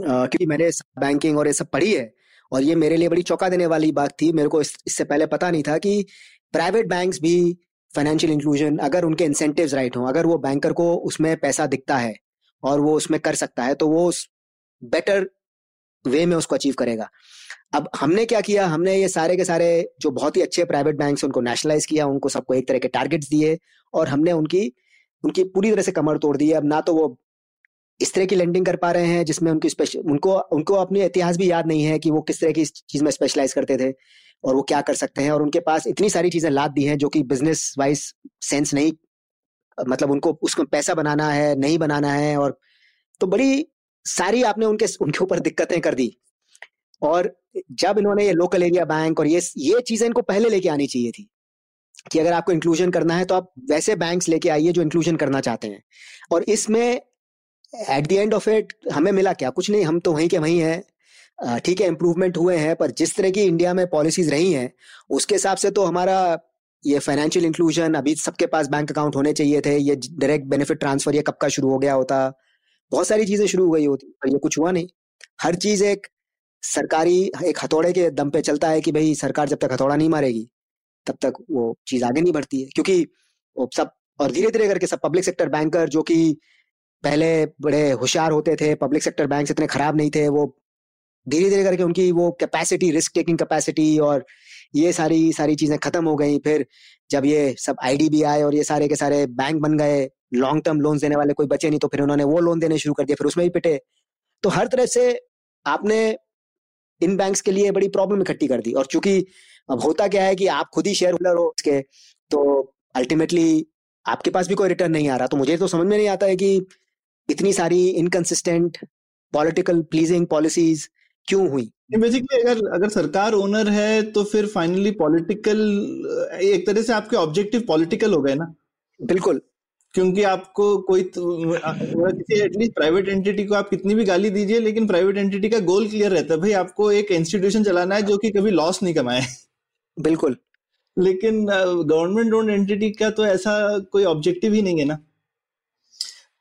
क्योंकि मैंने बैंकिंग और ये सब पढ़ी है और ये मेरे लिए बड़ी चौंका देने वाली बात थी। मेरे को इस, इससे पहले पता नहीं था कि प्राइवेट बैंक्स भी फाइनेंशियल इंक्लूजन अगर उनके इंसेंटिव्स राइट हों अगर वो बैंकर को उसमें पैसा दिखता है और वो उसमें कर सकता है तो वो बेटर वे में उसको अचीव करेगा। अब हमने क्या किया? हमने ये सारे के सारे जो बहुत ही अच्छे प्राइवेट बैंक उनको नेशनलाइज किया उनको सबको एक तरह के टारगेट्स दिए और हमने उनकी उनकी पूरी तरह से कमर तोड़ दी अब ना तो वो इस तरह की लेंडिंग कर पा रहे हैं, जिसमें उनकी उनको उनको अपने इतिहास भी याद नहीं है कि वो किस तरह की चीज़ में स्पेशलाइज करते थे और वो क्या कर सकते हैं। और उनके पास इतनी सारी चीज़ें लाद दी हैं जो कि बिज़नेस वाइज सेंस नहीं मतलब उनको, उसको पैसा बनाना है, नहीं बनाना है और तो बड़ी सारी आपने उनके उनके ऊपर दिक्कतें कर दी। और जब इन्होंने ये लोकल एरिया बैंक और ये ये चीज़ें इनको पहले लेके आनी चाहिए थी कि अगर आपको इंक्लूजन करना है तो आप वैसे बैंक्स लेके आइए जो इंक्लूजन करना चाहते हैं। और इसमें at the end of it हमें मिला क्या? कुछ नहीं, हम तो वहीं के वहीं हैं। ठीक है इम्प्रूवमेंट हुए हैं, पर जिस तरह की इंडिया में पॉलिसीज़ रही हैं, उसके हिसाब से तो हमारा ये फाइनेंशियल इंक्लूजन अभी सबके पास बैंक अकाउंट होने चाहिए थे, ये डायरेक्ट बेनिफिट ट्रांसफ़र ये कब का शुरू हो गया होता? बहुत सारी चीज़ें शुरू हो गई होती, पर ये कुछ हुआ नहीं। हर चीज़ एक सरकारी, एक हथौड़े के दम पे चलता है कि भाई सरकार जब तक हथौड़ा नहीं मारेगी, तब तक वो चीज़ आगे नहीं बढ़ती है। क्योंकि वो सब, और धीरे धीरे करके सब पब्लिक सेक्टर बैंकर जो कि पहले बड़े होशियार होते थे पब्लिक सेक्टर बैंक इतने खराब नहीं थे, वो धीरे धीरे करके उनकी वो कैपेसिटी रिस्क टेकिंग कैपेसिटी और ये सारी सारी चीज़ें खत्म हो गई। फिर जब ये सब आईडीबी आए और ये सारे के सारे बैंक बन गए लॉन्ग टर्म लोन देने वाले कोई बचे नहीं तो फिर उन्होंने वो लोन देने शुरू कर दिया फिर उसमें भी पिटे। तो हर तरह से आपने इन बैंक्स के लिए बड़ी प्रॉब्लम इकट्ठी कर दी। और चूँकि अब होता क्या है कि आप खुद ही शेयर होल्डर हो उसके तो अल्टीमेटली आपके पास भी कोई रिटर्न नहीं आ रहा। तो मुझे तो समझ में नहीं आता है कि इतनी सारी इनकंसिस्टेंट पॉलिटिकल प्लीजिंग पॉलिसीज़ क्यों हुई? बेसिकली अगर अगर सरकार ओनर है तो फिर फाइनली पॉलिटिकल एक तरह से आपके ऑब्जेक्टिव पॉलिटिकल हो गए ना। बिल्कुल। क्योंकि आपको कोई किसी एटलीस्ट प्राइवेट एंटिटी को आप कितनी भी गाली दीजिए लेकिन प्राइवेट एंटिटी का गोल क्लियर रहता है भाई आपको एक इंस्टीट्यूशन चलाना है जो कि कभी लॉस नहीं कमाए। बिल्कुल। लेकिन गवर्नमेंट ओन एंटिटी का तो ऐसा कोई ऑब्जेक्टिव ही नहीं है ना।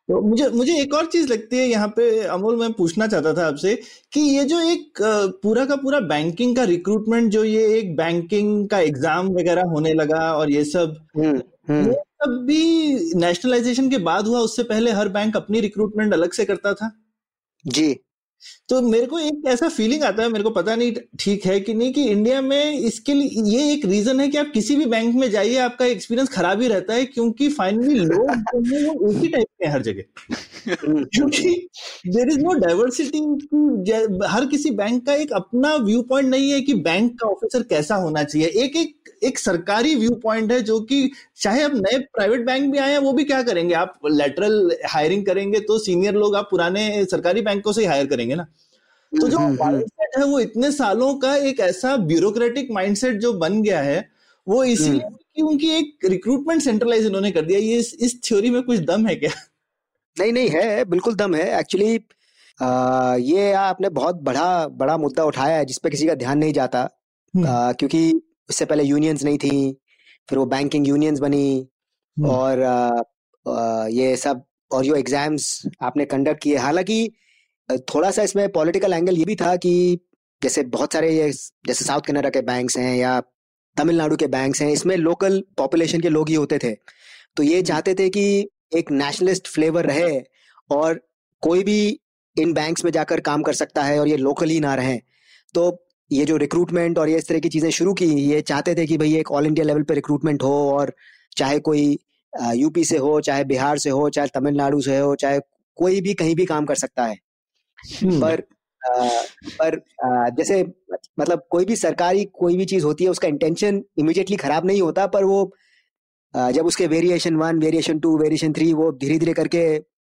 तो मुझे मुझे एक और चीज़ लगती है यहाँ पे अमोल मैं पूछना चाहता था आपसे कि ये जो एक पूरा का पूरा बैंकिंग का रिक्रूटमेंट जो ये एक बैंकिंग का एग्ज़ाम वगैरह होने लगा और ये सब हम्म, हम्म। ये सब भी नेशनलाइजेशन के बाद हुआ उससे पहले हर बैंक अपनी रिक्रूटमेंट अलग से करता था जी तो मेरे को एक ऐसा फीलिंग आता है मेरे को पता नहीं ठीक है कि नहीं कि इंडिया में इसके लिए ये एक रीजन है कि आप किसी भी बैंक में जाइए आपका एक्सपीरियंस खराब ही रहता है क्योंकि फाइनली लोग वो एक ही टाइप के हर जगह। (laughs) क्योंकि देर इज़ नो डाइवर्सिटी हर किसी बैंक का एक अपना व्यू पॉइंट नहीं है कि बैंक का ऑफिसर कैसा होना चाहिए। एक एक एक सरकारी व्यू पॉइंट है जो कि चाहे अब नए प्राइवेट बैंक भी आए हैं वो भी क्या करेंगे? आप लेटरल हायरिंग करेंगे तो सीनियर लोग आप पुराने सरकारी बैंकों से ही हायर करेंगे ना। तो जो माइंडसेट हम्म, हम्म, हम्म। है वो इतने सालों का एक ऐसा ब्यूरोक्रेटिक माइंडसेट जो बन गया है वो इसलिए कि उनकी एक रिक्रूटमेंट सेंट्रलाइज इन्होंने कर दिया। ये इस, इस थ्योरी में कुछ दम है क्या? नहीं नहीं है बिल्कुल दम है। एक्चुअली ये आपने बहुत बड़ा बड़ा मुद्दा उठाया है जिसपे किसी का ध्यान नहीं जाता। आ, क्योंकि उससे पहले यूनियंस नहीं थी फिर वो बैंकिंग यूनियंस बनी हम्म। और ये सब और जो एग्ज़ाम्स आपने कंडक्ट किए हालाँकि थोड़ा सा इसमें पॉलिटिकल एंगल ये भी था कि जैसे बहुत सारे ये जैसे साउथ कनाडा के बैंक्स हैं या तमिलनाडु के बैंक्स हैं इसमें लोकल पॉपुलेशन के लोग ही होते थे तो ये। चाहते थे कि एक नेशनलिस्ट फ्लेवर रहे और कोई भी इन बैंक्स में जाकर काम कर सकता है और ये लोकल ही ना रहे तो ये जो रिक्रूटमेंट और ये इस तरह की चीज़ें शुरू की ये चाहते थे कि भाई एक ऑल इंडिया लेवल पे रिक्रूटमेंट हो और चाहे कोई यूपी से हो चाहे बिहार से हो चाहे तमिलनाडु से हो चाहे कोई भी कहीं भी काम कर सकता है हम्म। पर आ, पर आ, जैसे मतलब कोई भी सरकारी कोई भी चीज़ होती है उसका इंटेंशन इमिडिएटली खराब नहीं होता पर वो आ, जब उसके variation one variation two variation three वो धीरे धीरे करके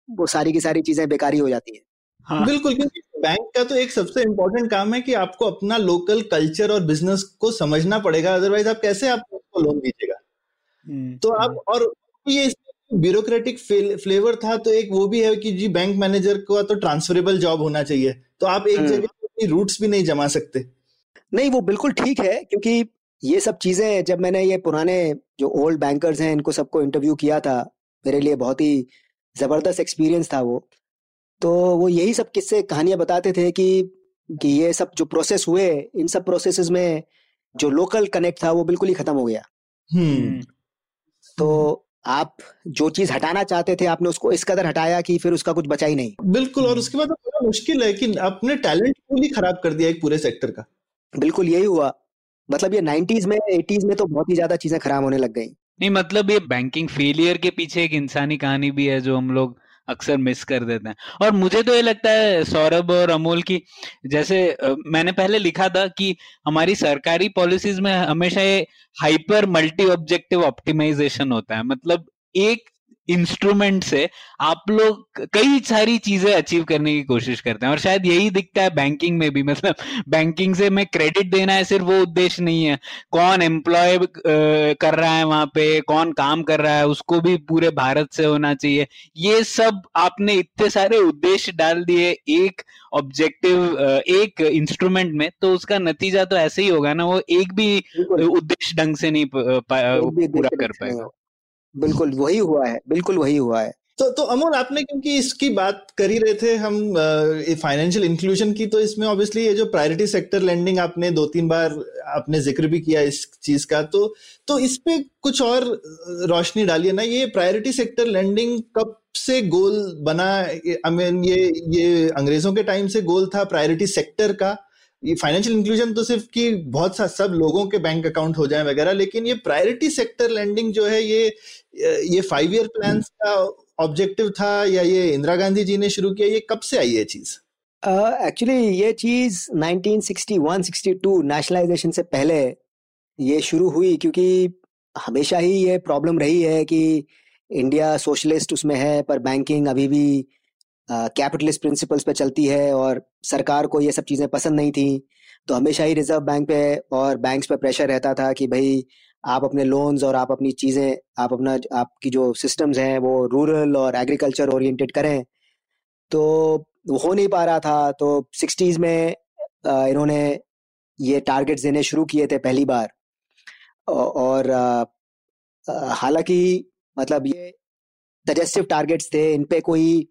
वो सारी की सारी चीज़ें बेकारी हो जाती है हाँ। बिल्कुल क्योंकि बैंक का तो एक सबसे इम्पोर्टेंट काम है कि आपको अपना लोकल कल्चर और बिज़नेस को समझना पड़ेगा अदरवाइज़ आप कैसे आप उसको लोन दीजिएगा हम्म, तो आप हम्म। और ये ब्यूरोक्रेटिक फ्लेवर था तो एक वो भी है कि जी बैंक मैनेजर को तो ट्रांसफरेबल जॉब होना चाहिए तो आप एक हम्म। जगह रूट्स भी नहीं जमा सकते नहीं वो बिल्कुल ठीक है क्योंकि ये सब चीज़ें जब मैंने ये पुराने जो ओल्ड बैंकर्स हैं इनको सबको इंटरव्यू किया था मेरे लिए बहुत ही ज़बरदस्त एक्सपीरियंस था वो तो वो यही सब किस्से कहानियाँ बताते थे कि कि ये सब जो प्रोसेस हुए इन सब प्रोसेस में जो लोकल कनेक्ट था वो बिल्कुल ही खत्म हो गया। हम्म। हम्म। तो आप जो चीज़ हटाना चाहते थे आपने उसको इस कदर हटाया कि फिर उसका कुछ बचा ही नहीं। बिल्कुल और उसके बाद तो बड़ा मुश्किल है कि आपने टैलेंट पूल ही खराब कर दिया एक पूरे सेक्टर का। बिल्कुल यही हुआ। मतलब ये नाइनटीज में एटीज में तो बहुत ही ज़्यादा चीज़ें खराब होने लग गई। नहीं मतलब ये बैंकिंग फेलियर के पीछे एक इंसानी कहानी भी है जो हम लोग अक्सर मिस कर देते हैं। और मुझे तो ये लगता है सौरभ और अमोल की, जैसे मैंने पहले लिखा था कि हमारी सरकारी पॉलिसीज़ में हमेशा ये हाइपर मल्टी ऑब्जेक्टिव ऑप्टिमाइजेशन होता है। मतलब एक इंस्ट्रूमेंट से आप लोग कई सारी चीज़ें अचीव करने की कोशिश करते हैं और शायद यही दिखता है बैंकिंग में भी। (laughs) मतलब बैंकिंग से मैं क्रेडिट देना है सिर्फ़ वो उद्देश्य नहीं है। कौन एम्प्लॉय कर रहा है वहाँ पे कौन काम कर रहा है उसको भी पूरे भारत से होना चाहिए। ये सब आपने इतने सारे उद्देश्य डाल दिए एक ऑब्जेक्टिव एक इंस्ट्रूमेंट में तो उसका नतीजा तो ऐसे ही होगा ना वो एक भी उद्देश्य ढंग से नहीं पूरा कर पाएगा। बिल्कुल वही हुआ है, बिल्कुल वही हुआ है। तो तो अमोल, आपने क्योंकि इसकी बात कर ही रहे थे हम फाइनेंशियल इंक्लूजन की तो इसमें ऑब्वियसली ये जो प्रायोरिटी सेक्टर लैंडिंग आपने दो तीन बार आपने ज़िक्र भी किया इस चीज़ का तो तो इस पे कुछ और रोशनी डालिए ना, ये प्रायोरिटी सेक्टर लैंडिंग कब से गोल बना? आई मीन ये ये अंग्रेज़ों के टाइम से गोल था प्रायोरिटी सेक्टर का। ये फाइनेंशियल इंक्लूजन तो सिर्फ़ कि बहुत सा सब लोगों के बैंक अकाउंट हो जाए वगैरह, लेकिन ये प्रायोरिटी सेक्टर लैंडिंग जो है, ये ये फाइव ईयर प्लान का ऑब्जेक्टिव था या ये इंदिरा गांधी जी ने शुरू किया? ये कब से आई है चीज़? एक्चुअली uh, ये चीज़ 1961 62 नेशनलाइजेशन से पहले ये शुरू हुई क्योंकि हमेशा ही ये प्रॉब्लम रही है कि इंडिया सोशलिस्ट उसमें है पर बैंकिंग अभी भी कैपिटलिस्ट uh, प्रिंसिपल्स पे चलती है और सरकार को ये सब चीज़ें पसंद नहीं थी। तो हमेशा ही रिज़र्व बैंक पे और बैंक्स पे प्रेशर रहता था कि भाई आप अपने लोन्स और आप अपनी चीज़ें, आप अपना आपकी जो सिस्टम्स हैं वो रूरल और एग्रीकल्चर ओरिएंटेड करें। तो हो नहीं पा रहा था तो सिक्सटीज में इन्होंने ये टारगेट्स देने शुरू किए थे पहली बार। और हालाँकि मतलब ये सजेस्टिव टारगेट्स थे, इन पे कोई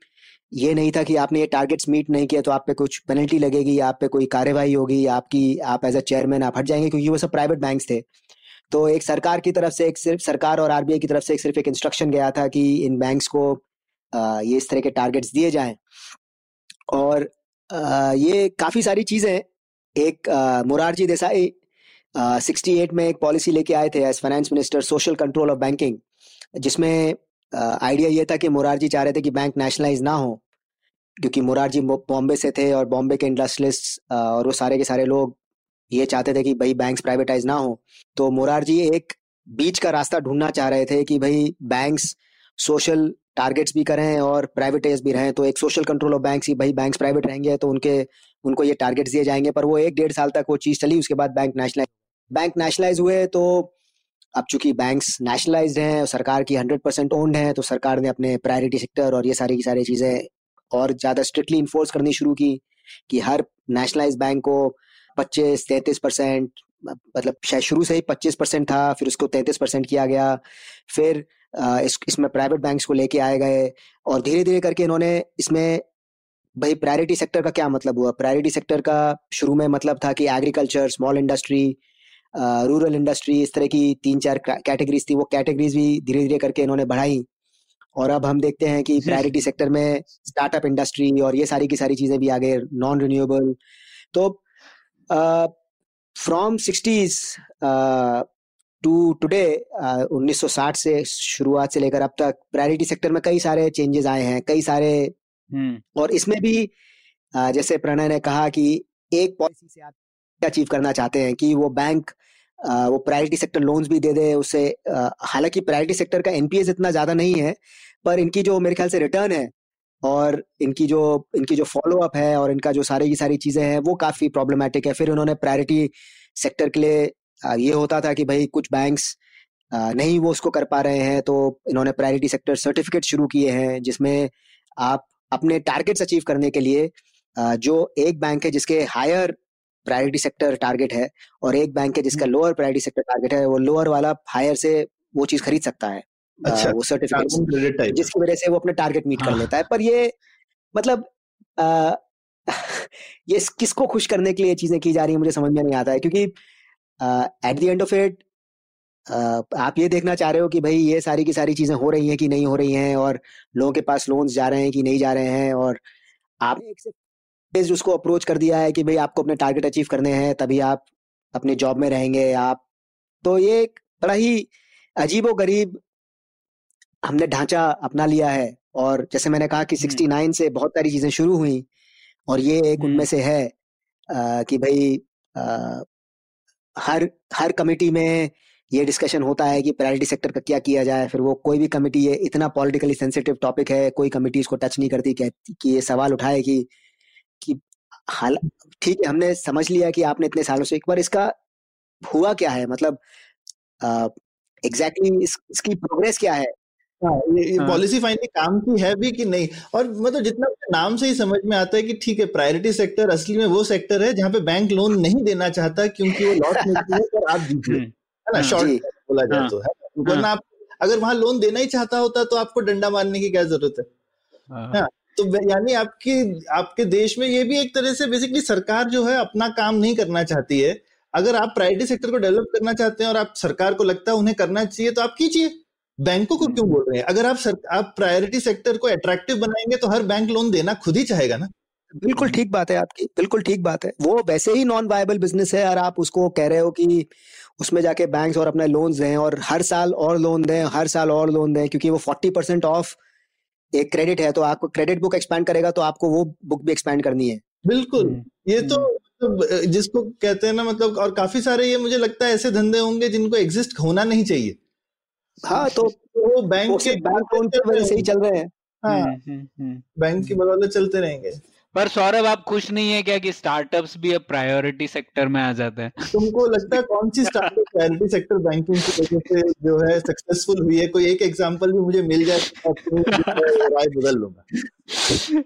ये नहीं था कि आपने ये टारगेट्स मीट नहीं किया तो आप पे कुछ पेनल्टी लगेगी, आप पे कोई कार्यवाही होगी, आपकी, आप एज अ चेयरमैन आप हट जाएँगे, क्योंकि वो सब प्राइवेट बैंक्स थे। तो एक सरकार की तरफ़ से एक सिर्फ़ सरकार और आरबीआई की तरफ़ से एक सिर्फ़ एक इंस्ट्रक्शन गया था कि इन बैंक्स को ये इस तरह के टारगेट्स दिए जाएँ। और ये काफ़ी सारी चीज़ें एक मुरारजी देसाई सिक्सटी एट में एक पॉलिसी लेके आए थे as finance minister social control of banking जिसमें आइडिया ये था कि मुरारजी चाह रहे थे कि बैंक नेशनलाइज ना हो, क्योंकि मुरारजी बॉम्बे से थे और बॉम्बे के इंडस्ट्रियलिस्ट और वो सारे के सारे लोग ये चाहते थे कि भाई बैंक्स प्राइवेटाइज ना हो। तो मुरारजी एक बीच का रास्ता ढूंढना चाह रहे थे कि भाई बैंक्स सोशल टारगेट्स भी करें और प्राइवेटाइज भी रहें। तो एक सोशल कंट्रोल ऑफ़ बैंक्स ही भाई बैंक्स प्राइवेट रहेंगे तो उनके, उनको ये टारगेट्स दिए जाएँगे। पर वो एक डेढ़ साल तक वो चीज़ चली, उसके बाद बैंक नेशनलाइज बैंक नेशनलाइज हुए तो अब चूँकि बैंक्स नेशनलाइज हैं और सरकार की हंड्रेड परसेंट ओन्ड है तो सरकार ने अपने प्रायोरिटी सेक्टर और ये सारी की सारी चीज़ें और ज़्यादा स्ट्रिक्टली इन्फोर्स करनी शुरू की कि हर नेशनलाइज बैंक को पच्चीस तैंतीस परसेंट मतलब शायद शुरू से ही पच्चीस परसेंट था फिर उसको तैंतीस परसेंट किया गया फिर इस इसमें प्राइवेट बैंक्स को लेके आए गए और धीरे धीरे करके इन्होंने इसमें भाई प्रायोरिटी सेक्टर का क्या मतलब हुआ? प्रायोरिटी सेक्टर का शुरू में मतलब था कि agriculture small industry rural industry इस तरह की तीन चार कैटेगरीज थी वो कैटेगरीज भी धीरे धीरे करके इन्होंने बढ़ाई और अब हम देखते हैं कि प्रायोरिटी सेक्टर में स्टार्टअप इंडस्ट्री और ये सारी की सारी चीज़ें भी आ गए नॉन रिन्यूएबल तो फ्रॉम सिक्सटीज टू टुडे 1960 से शुरुआत से लेकर अब तक प्रायोरिटी सेक्टर में कई सारे चेंजेस आए हैं कई सारे हम्म। और इसमें भी uh, जैसे प्रणय ने कहा कि एक पॉलिसी से आप अचीव करना चाहते हैं कि वो बैंक uh, वो प्रायोरिटी सेक्टर लोन्स भी दे दे उससे uh, हालाँकि प्रायोरिटी सेक्टर का एनपीएस इतना ज़्यादा नहीं है पर इनकी जो मेरे ख्याल से रिटर्न है और इनकी जो इनकी जो फॉलो अप है और इनका जो सारी की सारी चीज़ें हैं वो काफ़ी प्रॉब्लमेटिक है। फिर उन्होंने प्रायोरिटी सेक्टर के लिए ये होता था कि भाई कुछ बैंक्स नहीं वो उसको कर पा रहे हैं तो इन्होंने प्रायोरिटी सेक्टर सर्टिफिकेट शुरू किए हैं जिसमें आप अपने टारगेट्स अचीव करने के लिए जो एक बैंक है जिसके हायर प्रायोरिटी सेक्टर टारगेट है और एक बैंक है जिसका लोअर प्रायोरिटी सेक्टर टारगेट है वो लोअर वाला हायर से वो चीज़ खरीद सकता है। अच्छा, वो सर्टिफिकेट जिसकी वजह से वो अपने टारगेट मीट कर हाँ। लेता है। पर ये मतलब आ, (laughs) ये किसको खुश करने के लिए चीज़ें की जा रही है मुझे समझ में नहीं आता है। क्योंकि at the end of it आप ये देखना चाह रहे हो कि भाई ये सारी की सारी चीज़ें हो रही हैं कि नहीं हो रही हैं और लोगों के पास लोन्स जा रहे हैं कि नहीं जा रहे हैं और आपने एक उसको अप्रोच कर दिया है कि भाई आपको अपने टारगेट अचीव करने हैं तभी आप अपने जॉब में रहेंगे। आप तो ये एक बड़ा ही अजीबो गरीब हमने ढांचा अपना लिया है और जैसे मैंने कहा कि 69 हम्म। से बहुत सारी चीज़ें शुरू हुई और ये एक हम्म। उनमें से है आ, कि भाई आ, हर हर कमेटी में ये डिस्कशन होता है कि प्रायोरिटी सेक्टर का क्या किया जाए फिर वो कोई भी कमेटी ये इतना पॉलिटिकली सेंसिटिव टॉपिक है कोई कमेटी इसको टच नहीं करती कहती कि ये सवाल उठाए कि कि हाल ठीक है हमने समझ लिया कि आपने इतने सालों से एक बार इसका हुआ क्या है मतलब एग्जैक्टली exactly इस, इसकी प्रोग्रेस क्या है पॉलिसी फाइंडिंग हाँ। काम की है भी कि नहीं? और मतलब जितना नाम से ही समझ में आता है कि ठीक है प्रायोरिटी सेक्टर असली में वो सेक्टर है जहाँ पे बैंक लोन नहीं देना चाहता क्योंकि वो लॉस (laughs) मेकिंग है और आप दीजिए हम्म। है ना? शॉर्ट हाँ। बोला जाए तो है वरना आप अगर वहाँ लोन देना ही चाहता होता तो आपको डंडा मारने की क्या ज़रूरत है? हाँ। तो यानी आपकी आपके देश में ये भी एक तरह से बेसिकली सरकार जो है अपना काम नहीं करना चाहती है। अगर आप प्रायोरिटी सेक्टर को डेवलप करना चाहते हैं और आप सरकार को लगता है उन्हें करना चाहिए तो आप कीजिए बैंकों को क्यों बोल रहे हैं? अगर आप सर, आप प्रायोरिटी सेक्टर को अट्रैक्टिव बनाएँगे तो हर बैंक लोन देना खुद ही चाहेगा ना? बिल्कुल ठीक बात है आपकी बिल्कुल ठीक बात है। वो वैसे ही नॉन वायबल बिज़नेस है और आप उसको कह रहे हो कि उसमें जाके बैंक्स और अपने लोन दें और हर साल और लोन दें हर साल और लोन दें क्योंकि वो फोर्टी परसेंट ऑफ़ एक क्रेडिट है तो आपको क्रेडिट बुक एक्सपैंड करेगा तो आपको वो बुक भी एक्सपैंड करनी है। बिल्कुल हम्म, ये तो हम्म। मतलब जिसको कहते हैं ना मतलब और काफ़ी सारे ये मुझे लगता है ऐसे धंधे होंगे जिनको एग्जिस्ट होना नहीं चाहिए। हाँ तो वो बैंक के बैंक लोन की वजह से ही चल रहे हैं। हाँ। Bank hmm, hmm, hmm. की बदौलत चलते रहेंगे। पर सौरभ आप खुश नहीं है क्या कि स्टार्टअप्स भी अब प्रायोरिटी सेक्टर में आ जाते हैं? तुमको लगता है कौन सी स्टार्टअप प्रायोरिटी सेक्टर बैंकिंग की वजह से जो है सक्सेसफुल हुई है? कोई एक एग्जांपल भी मुझे मिल जाए तो राय बदल लूँगा।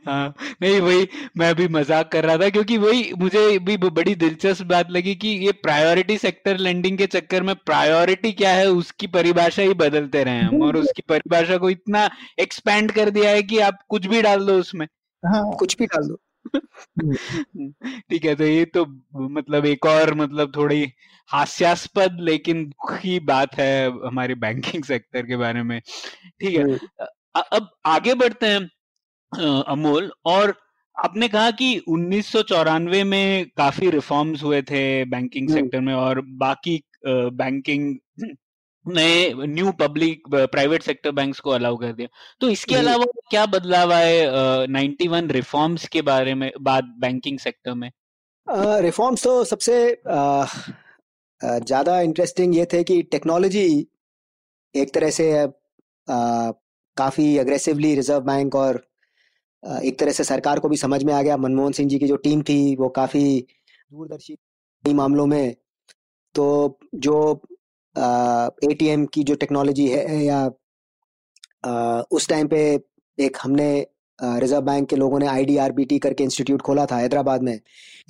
हाँ नहीं वही मैं भी मज़ाक कर रहा था क्योंकि वही मुझे भी बड़ी दिलचस्प बात लगी कि ये प्रायोरिटी सेक्टर लेंडिंग के चक्कर में प्रायोरिटी क्या है उसकी परिभाषा ही बदलते रहे हम और उसकी परिभाषा को इतना एक्सपैंड कर दिया है कि आप कुछ भी डाल दो उसमें। हाँ कुछ भी डाल दो ठीक है तो ये तो मतलब एक और मतलब थोड़ी हास्यास्पद लेकिन दुखी बात है हमारे बैंकिंग सेक्टर के बारे में ठीक है हम्म। अब आगे बढ़ते हैं अमोल और आपने कहा कि उन्नीस सौ चौरानवे में काफ़ी रिफॉर्म्स हुए थे बैंकिंग सेक्टर हम्म। में और बाकी बैंकिंग नए new public private sector banks को अलाउ कर दिया। तो इसके अलावा क्या बदलाव आए नाइन्टी वन रिफॉर्म्स के बारे में बात बैंकिंग सेक्टर में? रिफॉर्म्स तो सबसे ज़्यादा इंटरेस्टिंग ये थे कि टेक्नोलॉजी एक तरह से काफ़ी अग्रेसिवली रिज़र्व बैंक और एक तरह से सरकार को भी समझ में आ गया। मनमोहन सिंह जी की जो टीम थी वो काफ़ी दूरदर्शी मामलों में। तो जो एटीएम की जो टेक्नोलॉजी है या आ, उस टाइम पे एक हमने रिज़र्व बैंक के लोगों ने आई करके इंस्टीट्यूट खोला था हैदराबाद में।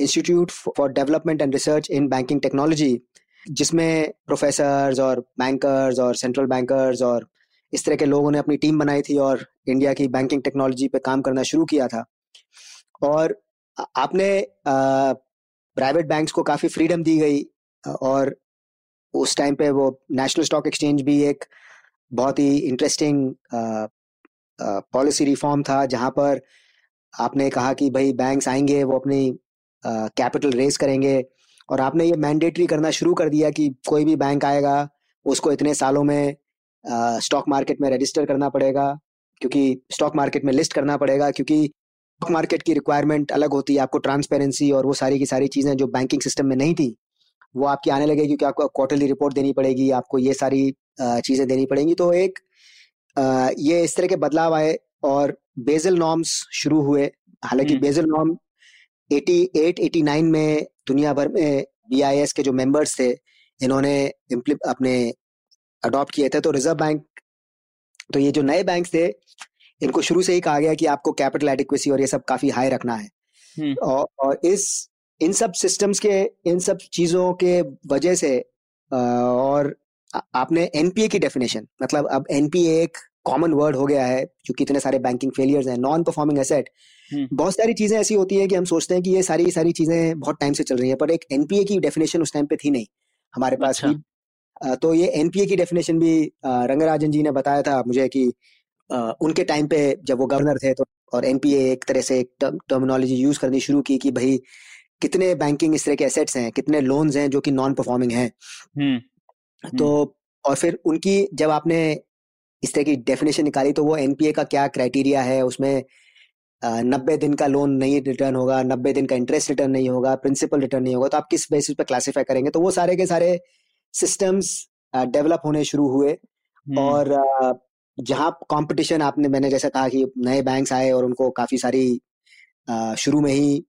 Institute for development and research in banking technology जिसमें प्रोफेसर्स और बैंकर्स और सेंट्रल बैंकर्स और इस तरह के लोगों ने अपनी टीम बनाई थी और इंडिया की बैंकिंग टेक्नोलॉजी पे काम करना शुरू किया था। और आपने प्राइवेट बैंक्स को काफ़ी फ्रीडम दी गई और उस टाइम पे वो नेशनल स्टॉक एक्सचेंज भी एक बहुत ही इंटरेस्टिंग पॉलिसी रिफॉर्म था, जहाँ पर आपने कहा कि भाई बैंक्स आएँगे, वो अपनी कैपिटल रेस करेंगे और आपने ये मैंडेटरी करना शुरू कर दिया कि कोई भी बैंक आएगा, उसको इतने सालों में स्टॉक मार्केट में रजिस्टर करना पड़ेगा, क्योंकि स्टॉक मार्केट में लिस्ट करना पड़ेगा, क्योंकि स्टॉक मार्केट की रिक्वायरमेंट अलग होती है, आपको ट्रांसपेरेंसी और वो सारी की सारी चीज़ें जो बैंकिंग सिस्टम में नहीं थी वो आपकी आने लगेगी क्योंकि आपको क्वार्टरली रिपोर्ट देनी पड़ेगी आपको ये सारी चीज़ें देनी पड़ेंगी। तो एक ये इस तरह के बदलाव आए और बेजल नॉर्म्स शुरू हुए। हालाँकि बेजल नॉर्म 88 89 में दुनिया भर में बीआईएस के जो मेंबर्स थे इन्होंने अपने अडॉप्ट किए थे। तो रिज़र्व बैंक तो ये जो नए बैंक थे इनको शुरू से ही कहा गया कि आपको कैपिटल एडिक्वेसी और ये सब काफ़ी हाई रखना है। और, और इस इन सब सिस्टम्स के इन सब चीज़ों के वजह से और आपने एनपीए की डेफिनेशन मतलब अब एनपीए एक कॉमन वर्ड हो गया है जो कितने सारे बैंकिंग फेलियर्स हैं नॉन परफॉर्मिंग एसेट बहुत सारी चीज़ें ऐसी होती हैं कि हम सोचते हैं कि ये सारी सारी चीज़ें बहुत टाइम से चल रही है पर एक एनपीए की डेफिनेशन उस टाइम पे थी नहीं हमारे पास अच्छा। भी तो ये एनपीए की डेफिनेशन भी रंगराजन जी ने बताया था मुझे कि उनके टाइम पे जब वो गवर्नर थे तो और एनपीए एक तरह से एक टर्मिनोलॉजी यूज़ करनी शुरू की कि भाई कितने बैंकिंग इस तरह के एसेट्स हैं कितने लोन्स हैं जो कि नॉन परफॉर्मिंग हैं हम्म, तो हम्म। और फिर उनकी जब आपने इस तरह की डेफिनेशन निकाली तो वो एनपीए का क्या क्राइटेरिया है उसमें नब्बे दिन का लोन नहीं रिटर्न होगा नब्बे दिन का इंटरेस्ट रिटर्न नहीं होगा प्रिंसिपल रिटर्न नहीं होगा तो आप किस बेसिस पे क्लासीफाई करेंगे तो वो सारे के सारे सिस्टम्स डेवलप होने शुरू हुए हम्म। और जहाँ कंपटीशन आपने मैंने जैसा कहा कि नए बैंक्स आए और उनको काफ़ी सारी शुरू में ही